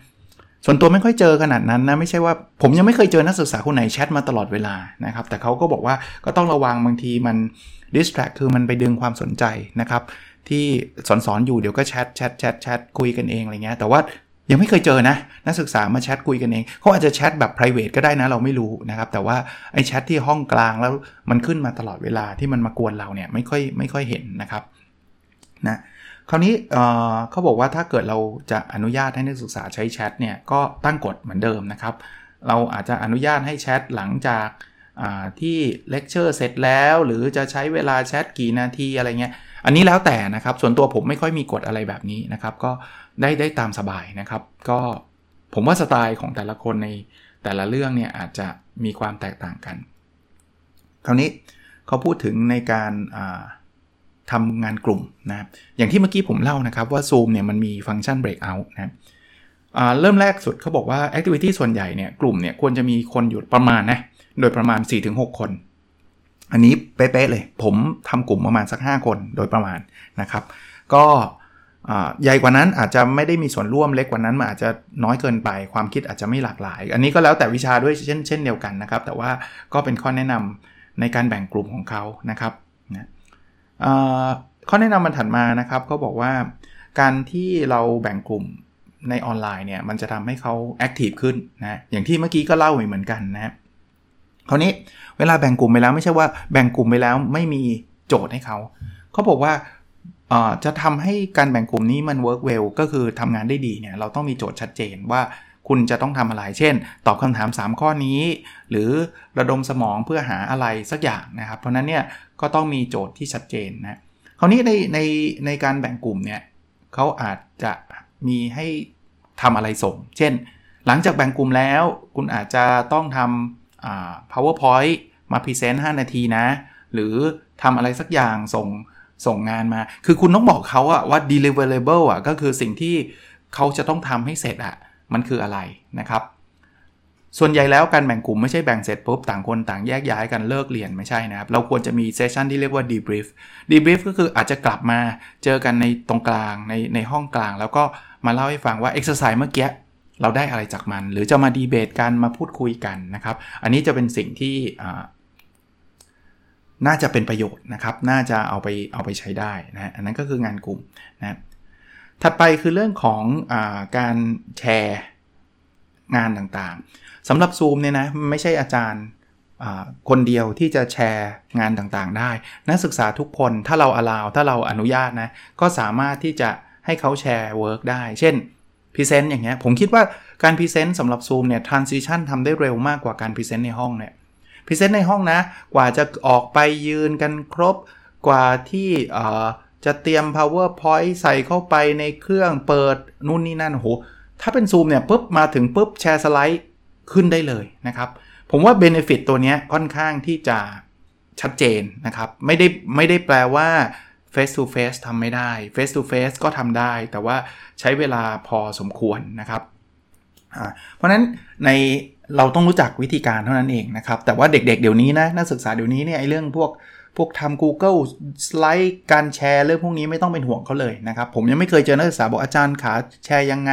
ส่วนตัวไม่ค่อยเจอขนาดนั้นนะ ไม่ใช่ว่าผมยังไม่เคยเจอนักศึกษาคนไหนแชทมาตลอดเวลานะครับ แต่เขาก็บอกว่าก็ต้องระวังบางทีมัน distract คือมันไปดึงความสนใจนะครับ ที่สอนสอนอยู่เดี๋ยวก็แชทแชทแชทแชทคุยกันเองอะไรเงี้ยแต่ว่ายังไม่เคยเจอนะ นักศึกษามาแชทคุยกันเองเขาอาจจะแชทแบบ p r i v a t ก็ได้นะเราไม่รู้นะครับ แต่ว่าไอ้แชทที่ห้องกลางแล้วมันขึ้นมาตลอดเวลาที่มันมากวนเราเนี่ยไม่ค่อยไม่ค่อยเห็นนะครับนะคราวนี้เขาบอกว่าถ้าเกิดเราจะอนุญาตให้นักศึกษาใช้แชทเนี่ยก็ตั้งกฎเหมือนเดิมนะครับ เราอาจจะอนุญาตให้แชทหลังจากที่เลคเชอร์เสร็จแล้ว หรือจะใช้เวลาแชทกี่นาทีอะไรเงี้ย อันนี้แล้วแต่นะครับ ส่วนตัวผมไม่ค่อยมีกฎอะไรแบบนี้นะครับ ก็ได้ได้ตามสบายนะครับ ก็ผมว่าสไตล์ของแต่ละคนในแต่ละเรื่องเนี่ยอาจจะมีความแตกต่างกัน คราวนี้เขาพูดถึงในการทำงานกลุ่มนะครับอย่างที่เมื่อกี้ผมเล่านะครับว่า Zoom เนี่ยมันมีฟังก์ชัน breakout นะเริ่มแรกสุดเขาบอกว่า activity ส่วนใหญ่เนี่ยกลุ่มเนี่ยควรจะมีคนอยู่ประมาณนะโดยประมาณ 4-6 คน อันนี้เป๊ะๆเลย ผมทำกลุ่มประมาณสัก 5 คนโดยประมาณนะครับ ก็ใหญ่กว่านั้นอาจจะไม่ได้มีส่วนร่วมเล็กกว่านั้นมันอาจจะน้อยเกินไปความคิดอาจจะไม่หลากหลาย อันนี้ก็แล้วแต่วิชาด้วยเช่นเช่นเดียวกันนะครับ แต่ว่าก็เป็นข้อแนะนำในการแบ่งกลุ่มของเขานะครับนะข้อแนะนำมันถัดมานะครับเขาบอกว่าการที่เราแบ่งกลุ่มในออนไลน์เนี่ยมันจะทำให้เขา active ขึ้นนะอย่างที่เมื่อกี้ก็เล่าเหมือนกันนะ คราวนี้เวลาแบ่งกลุ่มไปแล้วไม่ใช่ว่าแบ่งกลุ่มไปแล้วไม่มีโจทย์ให้เขา เขาบอกว่าจะทำให้การแบ่งกลุ่มนี้มัน work well ก็คือทำงานได้ดีเนี่ยเราต้องมีโจทย์ชัดเจนว่าคุณจะต้องทำอะไร เช่น ตอบคำถาม 3 ข้อนี้ หรือระดมสมองเพื่อหาอะไรสักอย่างนะครับ เพราะนั้นเนี่ยก็ต้องมีโจทย์ที่ชัดเจนนะคราวนี้ในในในการแบ่งกลุ่มเนี่ยเขาอาจจะมีให้ทำอะไรส่ง เช่น หลังจากแบ่งกลุ่มแล้ว คุณอาจจะต้องทำ PowerPoint มา present 5นาทีนะ หรือทำอะไรสักอย่างส่งส่งงานมา คือคุณต้องบอกเขาอะว่า deliverable อะก็คือสิ่งที่เขาจะต้องทำให้เสร็จอะมันคืออะไรนะครับ ส่วนใหญ่แล้วการแบ่งกลุ่มไม่ใช่แบ่งเสร็จปุ๊บต่างคนต่างแยกย้ายกันเลิกเรียนไม่ใช่นะครับ เราควรจะมีเซสชันที่เรียกว่า debrief debrief ก็คืออาจจะกลับมาเจอกันในตรงกลางในในห้องกลาง แล้วก็มาเล่าให้ฟังว่า exercise เมื่อกี้ เราได้อะไรจากมัน หรือจะมาดีเบตกันมาพูดคุยกันนะครับ อันนี้จะเป็นสิ่งที่น่าจะเป็นประโยชน์นะครับ น่าจะเอาไปเอาไปใช้ได้นะอันนั้นก็คืองานกลุ่มนะถัดไปคือเรื่องของอการแชร์งานต่างๆสำหรับ Zoom เนี่ยนะไม่ใช่อาจารย์คนเดียวที่จะแชร์งานต่างๆ ได้ นักศึกษาทุกคนถ้าเรา allow ถ้าเราอนุญาตนะก็สามารถที่จะให้เขาแชร์ work ได้ เช่น present อย่างเงี้ยผมคิดว่าการ present สำหรับ Zoom เนี่ย transition ทำได้เร็วมากกว่าการ present ในห้องเนี่ยpresent ในห้องนะ กว่าจะออกไปยืนกันครบกว่าที่จะเตรียม powerpoint ใส่เข้าไปในเครื่องเปิดนู่นนี่นั่นโหถ้าเป็นซูมเนี่ยปุ๊บมาถึงปุ๊บแชร์สไลด์ขึ้นได้เลยนะครับ ผมว่า Benefit ตัวนี้ค่อนข้างที่จะชัดเจนนะครับ ไม่ได้ไม่ได้แปลว่า Face to Face ทำไม่ได้ Face to Face ก็ทำได้ แต่ว่าใช้เวลาพอสมควรนะครับ เพราะนั้นในเราต้องรู้จักวิธีการเท่านั้นเองนะครับ แต่ว่าเด็กๆเดี๋ยวนี้นะนักศึกษาเดี๋ยวนี้เนี่ยไอ้เรื่องพวกพวกทำ Google สไลด์การแชร์เรื่องพวกนี้ไม่ต้องเป็นห่วงเขาเลยนะครับ ผมยังไม่เคยเจอนักศึกษาบอกอาจารย์ขาแชร์ยังไง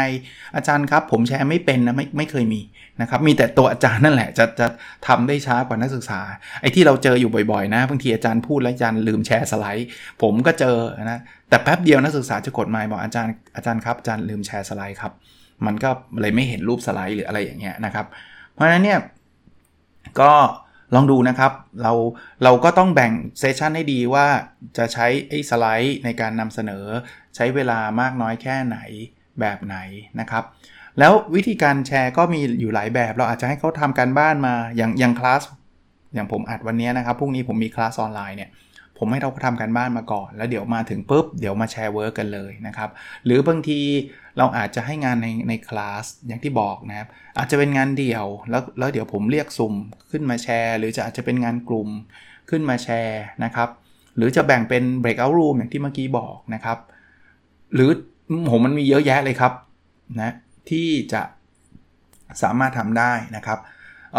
อาจารย์ครับ ผมแชร์ไม่เป็นนะไม่ไม่เคยมี นะครับมีแต่ตัวอาจารย์นั่นแหละจะจะทำได้ช้ากว่านักศึกษา ไอ้ที่เราเจออยู่บ่อยๆนะบางทีอาจารย์พูดแล้วอาจารย์ลืมแชร์สไลด์ ผมก็เจอนะแต่แป๊บเดียวนักศึกษาจะกดไมค์บอกอาจารย์อาจารย์ครับอาจารย์ลืมแชร์สไลด์ครับมันก็เลยไม่เห็นรูปสไลด์หรืออะไรอย่างเงี้ยนะครับเพราะฉะนั้นเนี่ยก็ลองดูนะครับ เราเราก็ต้องแบ่ง session ให้ดีว่าจะใช้ไอ้สไลด์ในการนำเสนอ ใช้เวลามากน้อยแค่ไหนแบบไหนนะครับ แล้ววิธีการแชร์ก็มีอยู่หลายแบบ เราอาจจะให้เขาทำการบ้านมาอย่างอย่างคลาสอย่างผมอัดวันนี้นะครับพรุ่งนี้ผมมีคลาสออนไลน์เนี่ยผมให้เราทำการบ้านมาก่อน แล้วเดี๋ยวมาถึงปุ๊บเดี๋ยวมาแชร์ work กันเลยนะครับ หรือบางทีเราอาจจะให้งานในในคลาสอย่างที่บอกนะครับอาจจะเป็นงานเดี่ยวแล้วแล้วเดี๋ยวผมเรียกสุ่มขึ้นมาแชร์ หรือจะอาจจะเป็นงานกลุ่มขึ้นมาแชร์นะครับ หรือจะแบ่งเป็น breakout room อย่างที่เมื่อกี้บอกนะครับ หรือผมมันมีเยอะแยะเลยครับนะ ที่จะสามารถทำได้นะครับเ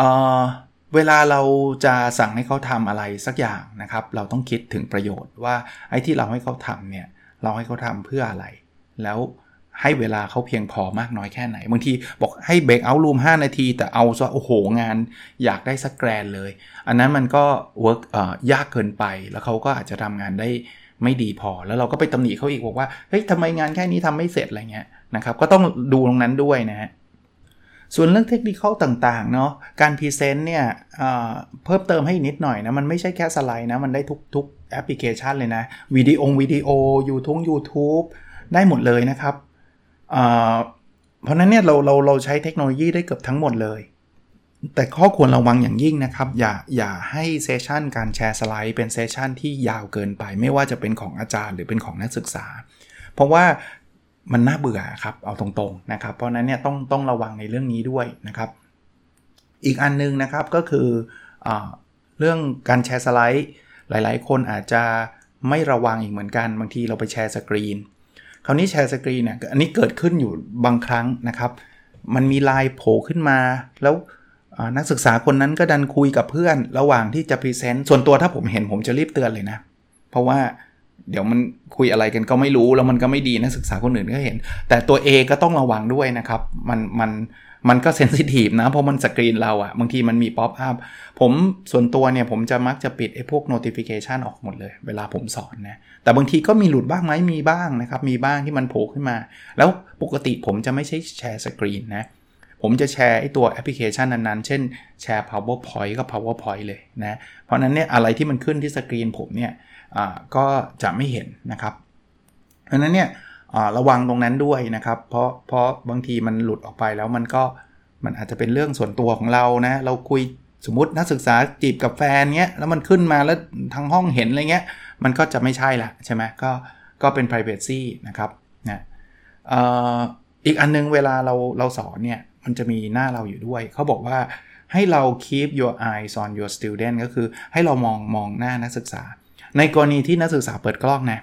เวลาเราจะสั่งให้เขาทำอะไรสักอย่างนะครับ เราต้องคิดถึงประโยชน์ว่าไอ้ที่เราให้เขาทำเนี่ยเราให้เขาทำเพื่ออะไร แล้วให้เวลาเขาเพียงพอมากน้อยแค่ไหน บางทีบอกให้ breakout room 5 นาที แต่เอาซะโอ้โหงานอยากได้สัก grand เลย อันนั้นมันก็ work ยากเกินไป แล้วเขาก็อาจจะทำงานได้ไม่ดีพอ แล้วเราก็ไปตำหนิเขาอีกบอกว่าเฮ้ยทำไมงานแค่นี้ทำไม่เสร็จอะไรเงี้ย นะครับก็ต้องดูตรงนั้นด้วยนะฮะส่วนเรื่องเทคนิคต่างๆเนาะการ present เนี่ยเพิ่มเติมให้นิดหน่อยนะ มันไม่ใช่แค่สไลด์นะ มันได้ทุกทุกแอปพลิเคชันเลยนะวิดีโอวิดีโอ YouTube YouTube ได้หมดเลยนะครับเพราะนั้นเนี่ยเราเราเราใช้เทคโนโลยีได้เกือบทั้งหมดเลย แต่ข้อควรระวังอย่างยิ่งนะครับ อย่าอย่าให้ session การแชร์สไลด์เป็น session ที่ยาวเกินไป ไม่ว่าจะเป็นของอาจารย์หรือเป็นของนักศึกษา เพราะว่า มันน่าเบื่อครับเอาตรงๆนะครับ เพราะนั้นเนี่ยต้องต้องระวังในเรื่องนี้ด้วยนะครับ อีกอันนึงนะครับก็คืออเรื่องการแชร์สไลด์หลายๆ คนอาจจะไม่ระวังอีกเหมือนกันบางทีเราไปแชร์สกรีนคราวนี้แชร์สกรีนเนี่ยอันนี้เกิดขึ้นอยู่บางครั้งนะครับ มันมีไลน์โผล่ขึ้นมา แล้วนักศึกษาคนนั้นก็ดันคุยกับเพื่อน ระหว่างที่จะ present ส่วนตัวถ้าผมเห็นผมจะรีบเตือนเลยนะ เพราะว่า เดี๋ยวมันคุยอะไรกันก็ไม่รู้แล้วมันก็ไม่ดีนักศึกษาคนอื่นก็เห็น แต่ตัวเองก็ต้องระวังด้วยนะครับ มันมันมันก็ sensitive นะเพราะมันสกรีนเราอะบางทีมันมี pop-up ผมส่วนตัวเนี่ยผมจะมักจะปิดไอ้พวก notification ออกหมดเลย เวลาผมสอนนะแต่บางทีก็มีหลุดบ้างไหมมีบ้างนะครับ มีบ้างที่มันโผล่ขึ้นมา แล้วปกติผมจะไม่ใช่แชร์สกรีนนะผมจะแชร์ไอ้ตัวแอปพลิเคชันนั้นๆ เช่นแชร์ powerpoint ก็ powerpoint เลยนะ เพราะนั้นเนี่ยอะไรที่มันขึ้นที่สกรีนผมเนี่ย ก็จะไม่เห็นนะครับ เพราะนั้นเนี่ยระวังตรงนั้นด้วยนะครับ เพราะเพราะบางทีมันหลุดออกไปแล้วมันก็มันอาจจะเป็นเรื่องส่วนตัวของเรานะ เราคุยสมมตินักศึกษาจีบกับแฟนเงี้ยแล้วมันขึ้นมาแล้วทั้งห้องเห็นอะไรเงี้ยมันก็จะไม่ใช่ละใช่ไหมก็ก็เป็น privacy นะครับนะอีกอันนึงเวลาเราเราสอนเนี่ยมันจะมีหน้าเราอยู่ด้วย เขาบอกว่าให้เรา keep your eyes on your student ก็คือให้เรามองมองหน้านักศึกษา ในกรณีที่นักศึกษาเปิดกล้องนะ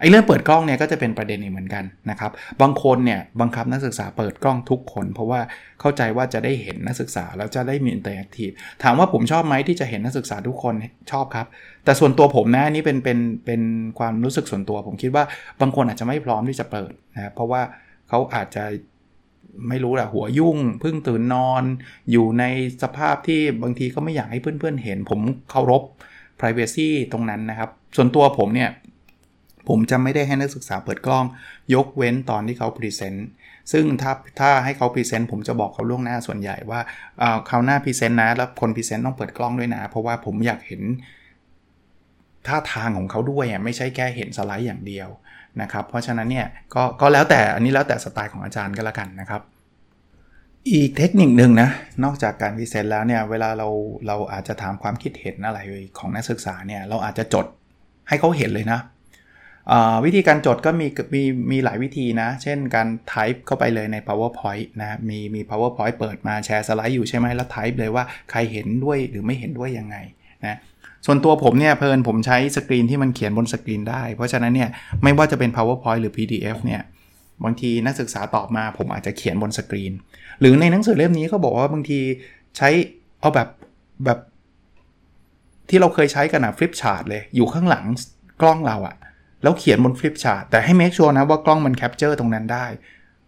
ไอ้เรื่องเปิดกล้องเนี่ยก็จะเป็นประเด็นอีกเหมือนกันนะครับ บางคนเนี่ยบังคับนักศึกษาเปิดกล้องทุกคน เพราะว่าเข้าใจว่าจะได้เห็นนักศึกษาแล้วจะได้มี interactive ถามว่าผมชอบไหมที่จะเห็นนักศึกษาทุกคนชอบครับ แต่ส่วนตัวผมนะนี่เป็นเป็นเป็นความรู้สึกส่วนตัว ผมคิดว่าบางคนอาจจะไม่พร้อมที่จะเปิดนะเพราะว่าเขาอาจจะไม่รู้แหละหัวยุ่งเพิ่งตื่นนอน อยู่ในสภาพที่บางทีก็ไม่อยากให้เพื่อนๆเห็น ผมเคารพ privacy ตรงนั้นนะครับ ส่วนตัวผมเนี่ย ผมจะไม่ได้ให้นักศึกษาเปิดกล้อง ยกเว้นตอนที่เขา present ซึ่งถ้าถ้าให้เขา present ผมจะบอกเขาล่วงหน้าส่วนใหญ่ว่าคราวหน้า present นะ แล้วคน present ต้องเปิดกล้องด้วยนะ เพราะว่าผมอยากเห็นท่าทางของเขาด้วยไม่ใช่แค่เห็นสไลด์อย่างเดียวนะครับ เพราะฉะนั้นเนี่ยกก็แล้วแต่อันนี้แล้วแต่สไตล์ของอาจารย์ก็แล้วกันนะครับ อีกเทคนิคหนึ่งนะ นอกจากการ present แล้วเนี่ย เวลาเราเราอาจจะถามความคิดเห็นอะไรของนักศึกษาเนี่ย เราอาจจะจดให้เขาเห็นเลยนะวิธีการจดก็มีมีมีหลายวิธีนะ เช่นการ type เข้าไปเลยใน powerpoint นะมีมี powerpoint เปิดมาแชร์สไลด์อยู่ใช่ไหมแล้ว type เลยว่าใครเห็นด้วยหรือไม่เห็นด้วยยังไงนะส่วนตัวผมเนี่ยเผอิญผมใช้สกรีนที่มันเขียนบนสกรีนได้ เพราะฉะนั้นเนี่ยไม่ว่าจะเป็น powerpoint หรือ pdf เนี่ย บางทีนักศึกษาตอบมาผมอาจจะเขียนบนสกรีน หรือในหนังสือเล่มนี้เขาบอกว่าบางทีใช้เอาแบบแบบที่เราเคยใช้กันอะ flip chart เลย อยู่ข้างหลังกล้องเราอะแล้วเขียนบน flip chart แต่ให้ make sure นะว่ากล้องมัน capture ตรงนั้นได้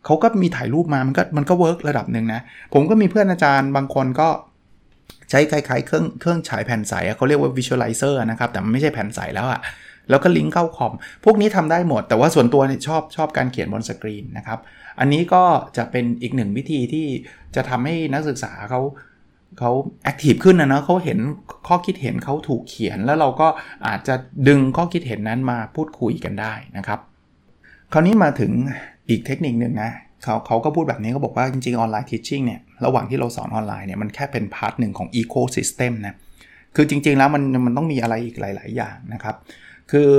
เขาก็มีถ่ายรูปมามันก็มันก็ work ระดับหนึ่งนะ ผมก็มีเพื่อนอาจารย์บางคนก็ใช้คล้ายๆเครื่องเครื่องฉายแผ่นใสเขาเรียกว่า visualizer นะครับ แต่มันไม่ใช่แผ่นใสแล้วอะ แล้วก็ลิงก์เข้าคอม พวกนี้ทำได้หมด แต่ว่าส่วนตัวเนี่ยชอบชอบการเขียนบนสกรีนนะครับ อันนี้ก็จะเป็นอีกหนึ่งวิธีที่จะทำให้นักศึกษาเขาเขา active ขึ้นนะเนาะเขาเห็นข้อคิดเห็นเขาถูกเขียน แล้วเราก็อาจจะดึงข้อคิดเห็นนั้นมาพูดคุยกันได้นะครับ คราวนี้มาถึงอีกเทคนิคหนึ่งนะเขาเขาก็พูดแบบนี้เขาบอกว่าจริงๆ online teaching เนี่ยระหว่างที่เราสอนออนไลน์เนี่ยมันแค่เป็น part หนึ่งของ ecosystem นะคือจริงๆแล้วมันมันต้องมีอะไรอีกหลาย ๆ อย่างนะครับ คือ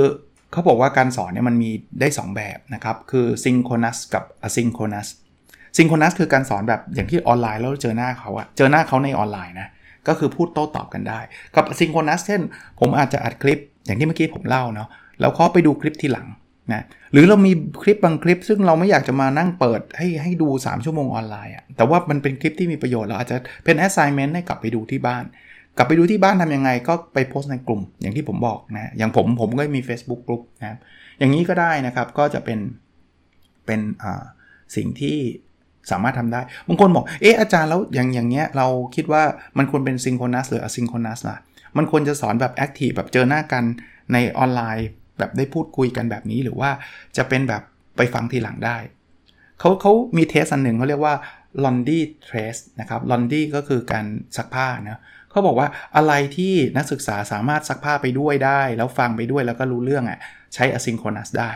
เขาบอกว่าการสอนเนี่ยมันมีได้ 2 แบบนะครับ คือ synchronous กับ asynchronous synchronous คือการสอนแบบอย่างที่ออนไลน์แล้วเจอหน้าเขาอะเจอหน้าเขาในออนไลน์นะ ก็คือพูดโต้ตอบกันได้ กับ asynchronous เช่น ผมอาจจะอัดคลิปอย่างที่เมื่อกี้ผมเล่าเนาะ แล้วเขาไปดูคลิปทีหลังนะหรือเรามีคลิปบางคลิป ซึ่งเราไม่อยากจะมานั่งเปิดให้ให้ดู 3 ชั่วโมงออนไลน์อะแต่ว่ามันเป็นคลิปที่มีประโยชน์เราอาจจะเป็น assignment ให้กลับไปดูที่บ้าน กลับไปดูที่บ้านทำยังไงก็ไปโพสต์ในกลุ่มอย่างที่ผมบอกนะอย่างผมผมก็มี Facebook กลุ่มนะครับอย่างนี้ก็ได้นะครับก็จะเป็นเป็นสิ่งที่สามารถทำได้บางคนบอกเอออาจารย์แล้วอย่างอย่างเงี้ยเราคิดว่ามันควรเป็นซิงโครนัสหรืออะซิงโครนัสล่ะมันควรจะสอนแบบแอคทีฟแบบเจอหน้ากันในออนไลน์ แบบได้พูดคุยกันแบบนี้หรือว่าจะเป็นแบบไปฟังทีหลังได้เขาเขามี test อันหนึ่งเขาเรียกว่า Laundry Test นะครับ Londy ก็คือการซักผ้านะ เขาบอกว่าอะไรที่นักศึกษาสามารถซักผ้าไปด้วยได้ แล้วฟังไปด้วยแล้วก็รู้เรื่องอะใช้ asynchronous ได้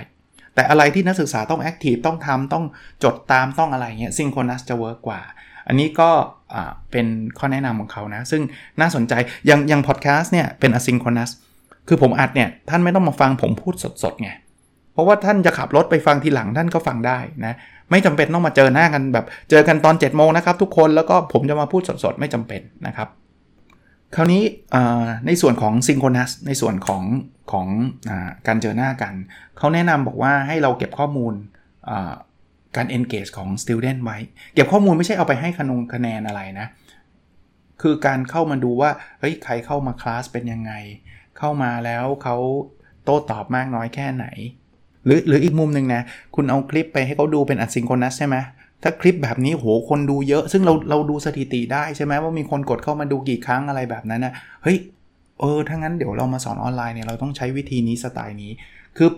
แต่อะไรที่นักศึกษาต้อง active ต้องทำต้องจดตามต้องอะไรเงี้ย synchronous จะ work กว่า อันนี้ก็เป็นข้อแนะนำของเขานะ ซึ่งน่าสนใจอย่างอย่างพอดแคสต์เนี่ยเป็น asynchronous คือผมอัดเนี่ยท่านไม่ต้องมาฟังผมพูดสดๆไงเพราะว่าท่านจะขับรถไปฟังทีหลังท่านก็ฟังได้นะ ไม่จำเป็นต้องมาเจอหน้ากันแบบ เจอกันตอน7จ็ดโมงนะครับทุกคนแล้วก็ผมจะมาพูดสดๆ ไม่จำเป็นนะครับ คราวนี้ในส่วนของซิงโครนัสในส่วนของของอการเจอหน้ากัน เขาแนะนำบอกว่าให้เราเก็บข้อมูลการ engage ของ student ไว้ เก็บข้อมูลไม่ใช่เอาไปให้คะนงคะแนนอะไรนะ คือการเข้ามาดูว่า เฮ้ย ใครเข้ามาคลาสเป็นยังไง เข้ามาแล้วเขาโต้ตอบมากน้อยแค่ไหน หรือหรืออีกมุมหนึ่งนะ คุณเอาคลิปไปให้เขาดูเป็นอัดซิงโครนัสใช่ไหม ถ้าคลิปแบบนี้โหคนดูเยอะ ซึ่งเราเราดูสถิติได้ใช่ไหมว่ามีคนกดเข้ามาดูกี่ครั้งอะไรแบบนั้นนะเฮ้ยเออถ้างั้นเดี๋ยวเรามาสอนออนไลน์เนี่ยเราต้องใช้วิธีนี้สไตล์นี้ คือ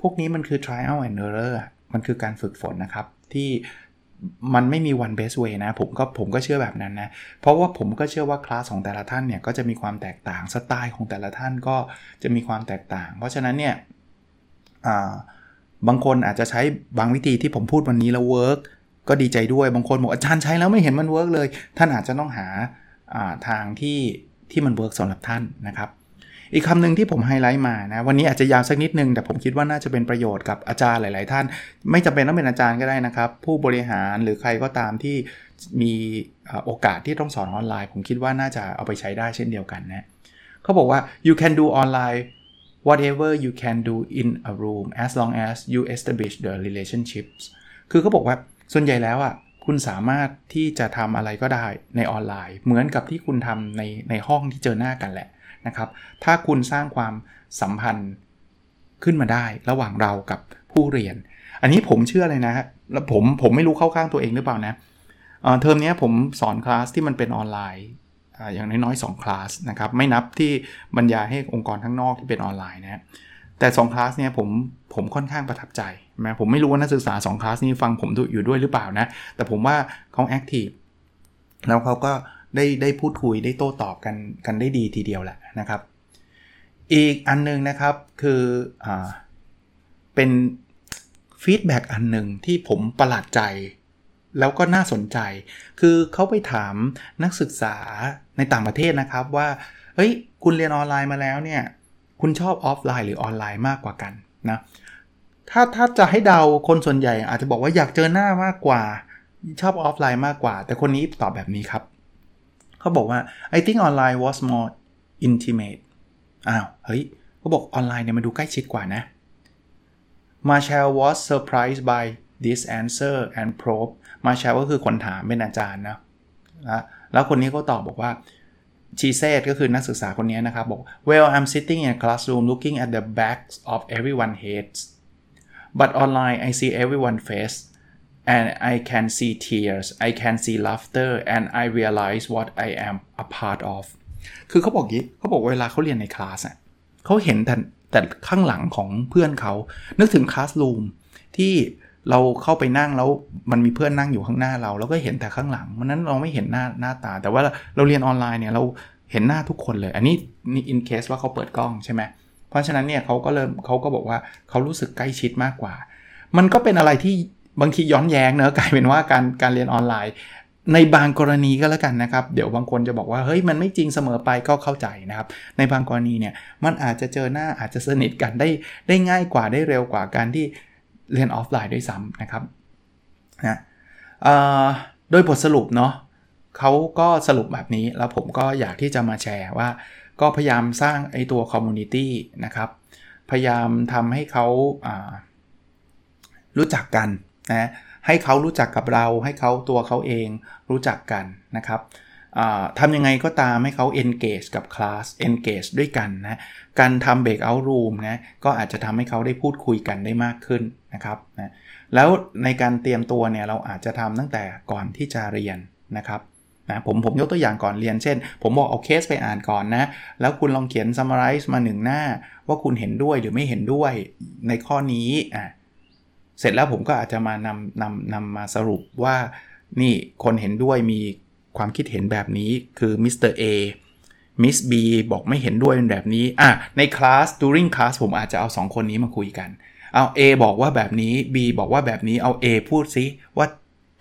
พวกนี้มันคือ trial and error มันคือการฝึกฝนนะครับ ที่มันไม่มี one best way นะ ผมก็ผมก็เชื่อแบบนั้นนะ เพราะว่าผมก็เชื่อว่าคลาสของแต่ละท่านเนี่ยก็จะมีความแตกต่างสไตล์ของแต่ละท่านก็จะมีความแตกต่าง เพราะฉะนั้นเนี่ยบางคนอาจจะใช้บางวิธีที่ผมพูดวันนี้แล้ว work ก็ดีใจด้วยบางคนบอกอาจารย์ใช้แล้วไม่เห็นมัน work เลย ท่านอาจจะต้องหาทางที่ที่มัน work สำหรับท่านนะครับ อีกคำหนึ่งที่ผมไฮไลท์มานะวันนี้อาจจะยาวสักนิดนึง แต่ผมคิดว่าน่าจะเป็นประโยชน์กับอาจารย์หลาย ๆ ท่าน ไม่จำเป็นต้องเป็นอาจารย์ก็ได้นะครับ ผู้บริหารหรือใครก็ตามที่มีโอกาสที่ต้องสอนออนไลน์ ผมคิดว่าน่าจะเอาไปใช้ได้เช่นเดียวกันนะเขาบอกว่า you can do online whatever you can do in a room as long as you establish the relationships คือเขาบอกว่า ส่วนใหญ่แล้วอะคุณสามารถที่จะทำอะไรก็ได้ในออนไลน์ เหมือนกับที่คุณทำในในห้องที่เจอหน้ากันแหละนะครับ ถ้าคุณสร้างความสัมพันธ์ขึ้นมาได้ระหว่างเรากับผู้เรียน อันนี้ผมเชื่อเลยนะแล้วผมผมไม่รู้เข้าข้างตัวเองหรือเปล่านะเทอมนี้ผมสอนคลาสที่มันเป็นออนไลน์อย่างน้อยๆ2คลาสนะครับไม่นับที่บรรยายให้องค์กรข้างนอกที่เป็นออนไลน์นะแต่2คลาสเนี่ยผมผมค่อนข้างประทับใจ นะผมไม่รู้ว่านักศึกษา2คลาสนี้ฟังผมอยู่ด้วยหรือเปล่านะ แต่ผมว่าเขาแอคทีฟแล้วเขาก็ได้ได้พูดคุยได้โต้ตอบกันกันได้ดีทีเดียวแหละนะครับ อีกอันนึงนะครับคือเป็น feedback อันหนึ่งที่ผมประหลาดใจ แล้วก็น่าสนใจ คือเขาไปถามนักศึกษาในต่างประเทศนะครับว่าเฮ้ยคุณเรียนออนไลน์มาแล้วเนี่ย คุณชอบออฟไลน์หรือออนไลน์มากกว่ากันนะ ถ้าถ้าจะให้เดาคนส่วนใหญ่ อาจจะบอกว่าอยากเจอหน้ามากกว่า ชอบออฟไลน์มากกว่า แต่คนนี้ตอบแบบนี้ครับ เขาบอกว่า I think online was more intimate อ้าวเฮ้ยเขาบอกออนไลน์เนี่ยมันดูใกล้ชิดกว่านะ Marshall was surprised by this answer and probe Marshall ก็คือคนถามเป็นอาจารย์นะแล้วคนนี้ก็ตอบบอกว่า she said ก็คือนักศึกษาคนนี้นะครับ บอก well I'm sitting in a classroom looking at the backs of everyone heads but online I see everyone face and I can see tears I can see laughter and I realize what I am a part of คือเขาบอกงี้เขาบอกเวลาเขาเรียนในคลาสอะเขาเห็นแต่แต่ข้างหลังของเพื่อนเขานึกถึงคลาสรูมที่เราเข้าไปนั่งแล้วมันมีเพื่อนนั่งอยู่ข้างหน้าเรา แล้วก็เห็นแต่ข้างหลังมันนั้นเราไม่เห็นหน้าหน้าตา แต่ว่าเราเรียนออนไลน์เนี่ยเราเห็นหน้าทุกคนเลย อันนี้นี่อินเคสว่าเขาเปิดกล้องใช่ไหม เพราะฉะนั้นเนี่ยเขาก็เริ่มเขาก็บอกว่าเขารู้สึกใกล้ชิดมากกว่า มันก็เป็นอะไรที่บางทีย้อนแย้งเนอะกลายเป็นว่าการการเรียนออนไลน์ ในบางกรณีก็แล้วกันนะครับ เดี๋ยวบางคนจะบอกว่าเฮ้ยมันไม่จริงเสมอไปก็เข้าใจนะครับ ในบางกรณีเนี่ยมันอาจจะเจอหน้าอาจจะสนิทกันได้ได้ง่ายกว่าได้เร็วกว่าการที่เรียนออฟไลน์ด้วยซ้ำนะครับนะโดยบทสรุปเนาะเขาก็สรุปแบบนี้แล้วผมก็อยากที่จะมาแชร์ว่า ก็พยายามสร้างไอตัวคอมมูนิตี้นะครับ พยายามทำให้เขารู้จักกันนะให้เขารู้จักกับเราให้เขาตัวเขาเองรู้จักกันนะครับทำยังไงก็ตามให้เขา engage กับคลาส engage ด้วยกันนะการทำ breakout room นะก็อาจจะทำให้เขาได้พูดคุยกันได้มากขึ้นนะครับนะแล้วในการเตรียมตัวเนี่ยเราอาจจะทำตั้งแต่ก่อนที่จะเรียนนะครับ นะผมผมยกตัวอย่างก่อนเรียนเช่น ผมบอกเอาเคสไปอ่านก่อนนะ แล้วคุณลองเขียน summarize มาหนึ่งหน้า ว่าคุณเห็นด้วยหรือไม่เห็นด้วยในข้อนี้อะเสร็จแล้วผมก็อาจจะมานำนำนำมาสรุปว่านี่คนเห็นด้วยมีความคิดเห็นแบบนี้คือมิสเตอร์เอมิสบีบอกไม่เห็นด้วยแบบนี้อะในคลาส during class ผมอาจจะเอา 2 คนนี้มาคุยกันเอา A บอกว่าแบบนี้ B บอกว่าแบบนี้เอา A พูดซิว่า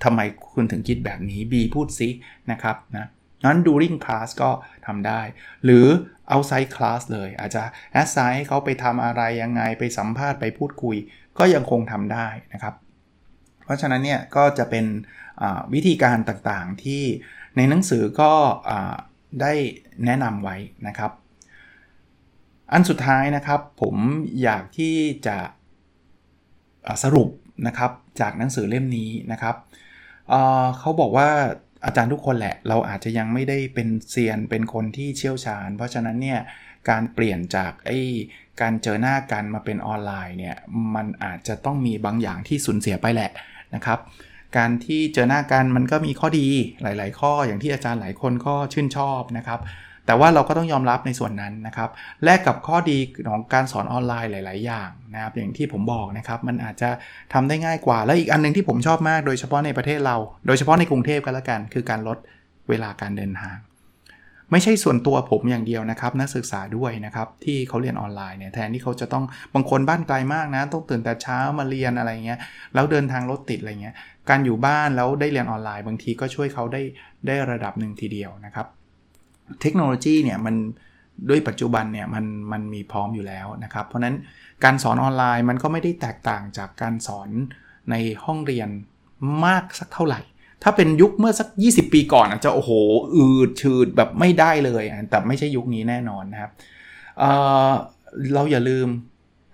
ทำไมคุณถึงคิดแบบนี้ B พูดซินะครับนะนั้น during class ก็ทำได้ หรือ outside class เลย อาจจะ assign ให้เขาไปทำอะไรยังไงไปสัมภาษณ์ไปพูดคุย ก็ยังคงทำได้นะครับ เพราะฉะนั้นเนี่ยก็จะเป็นวิธีการต่างๆที่ในหนังสือก็ได้แนะนำไว้นะครับ อันสุดท้ายนะครับผมอยากที่จะสรุปนะครับจากหนังสือเล่มนี้นะครับ เขาบอกว่าอาจารย์ทุกคนแหละ เราอาจจะยังไม่ได้เป็นเซียนเป็นคนที่เชี่ยวชาญ เพราะฉะนั้นเนี่ยการเปลี่ยนจากไอ้การเจอหน้ากันมาเป็นออนไลน์เนี่ยมันอาจจะต้องมีบางอย่างที่สูญเสียไปแหละนะครับ การที่เจอหน้ากันมันก็มีข้อดีหลาย ๆ ข้ออย่างที่อาจารย์หลายคนก็ชื่นชอบนะครับ แต่ว่าเราก็ต้องยอมรับในส่วนนั้นนะครับ แลกกับข้อดีของการสอนออนไลน์หลาย ๆ อย่างนะครับ อย่างที่ผมบอกนะครับ มันอาจจะทำได้ง่ายกว่า และอีกอันนึงที่ผมชอบมาก โดยเฉพาะในประเทศเรา โดยเฉพาะในกรุงเทพกันละกัน คือการลดเวลาการเดินทาง ไม่ใช่ส่วนตัวผมอย่างเดียวนะครับ นักศึกษาด้วยนะครับ ที่เขาเรียนออนไลน์เนี่ยแทนที่เขาจะต้องบางคนบ้านไกลมากนะ ต้องตื่นแต่เช้ามาเรียนอะไรเงี้ยแล้วเดินทางรถติดอะไรเงี้ยการอยู่บ้านแล้วได้เรียนออนไลน์ บางทีก็ช่วยเขาได้ได้ระดับหนึ่งทีเดียวนะครับ เทคโนโลยีเนี่ยมันด้วยปัจจุบันเนี่ยมันมันมีพร้อมอยู่แล้วนะครับ เพราะนั้นการสอนออนไลน์มันก็ไม่ได้แตกต่างจากการสอนในห้องเรียนมากสักเท่าไหร่ ถ้าเป็นยุคเมื่อสัก 20 ปีก่อนอาจจะโอ้โหอืดชืดแบบไม่ได้เลยแต่ไม่ใช่ยุคนี้แน่นอนนะครับเเราอย่าลืม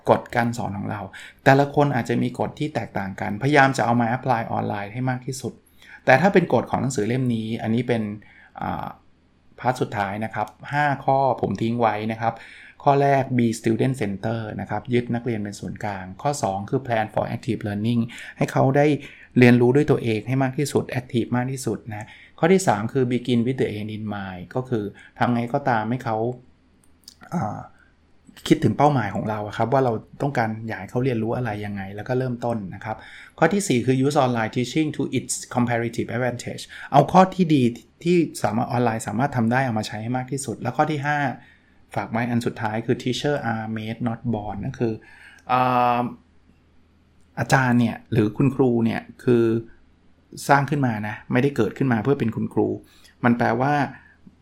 กฎการสอนของเรา แต่ละคนอาจจะมีกฎที่แตกต่างกัน พยายามจะเอามาแอพพลายออนไลน์ให้มากที่สุด แต่ถ้าเป็นกฎของหนังสือเล่มนี้ อันนี้เป็น พาร์ทสุดท้ายนะครับ 5 ข้อผมทิ้งไว้นะครับ ข้อแรก be student center นะครับ ยึดนักเรียนเป็นศูนย์กลาง ข้อ 2 คือ plan for active learning ให้เขาได้เรียนรู้ด้วยตัวเองให้มากที่สุด active มากที่สุดนะ ข้อที่ 3 คือ begin with the end in mind ก็คือทำไงก็ตามให้เขา คิดถึงเป้าหมายของเราครับว่าเราต้องการอยากให้เขาเรียนรู้อะไรยังไง แล้วก็เริ่มต้นนะครับ ข้อที่ 4 คือ use online teaching to its comparative advantage เอาข้อที่ดีที่สามารถออนไลน์สามารถทำได้เอามาใช้ให้มากที่สุด แล้วข้อที่ 5 ฝากไว้อันสุดท้ายคือ teacher are made not born นั่นคืออาจารย์เนี่ยหรือคุณครูเนี่ยคือสร้างขึ้นมานะไม่ได้เกิดขึ้นมาเพื่อเป็นคุณครู มันแปลว่า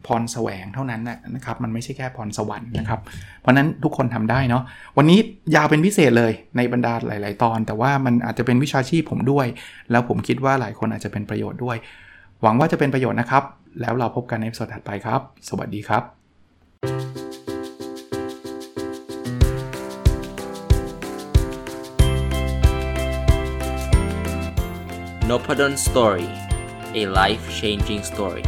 พรแสวงเท่านั้นนะครับ มันไม่ใช่แค่พรสวรรค์นะครับ เพราะนั้นทุกคนทำได้เนาะวันนี้ยาวเป็นพิเศษเลยในบรรดาหลาย ๆ ตอน แต่ว่ามันอาจจะเป็นวิชาชีพผมด้วย แล้วผมคิดว่าหลายคนอาจจะเป็นประโยชน์ด้วย หวังว่าจะเป็นประโยชน์นะครับ แล้วเราพบกันในสดถัดไปครับ สวัสดีครับ n o p a d o n Story a life changing story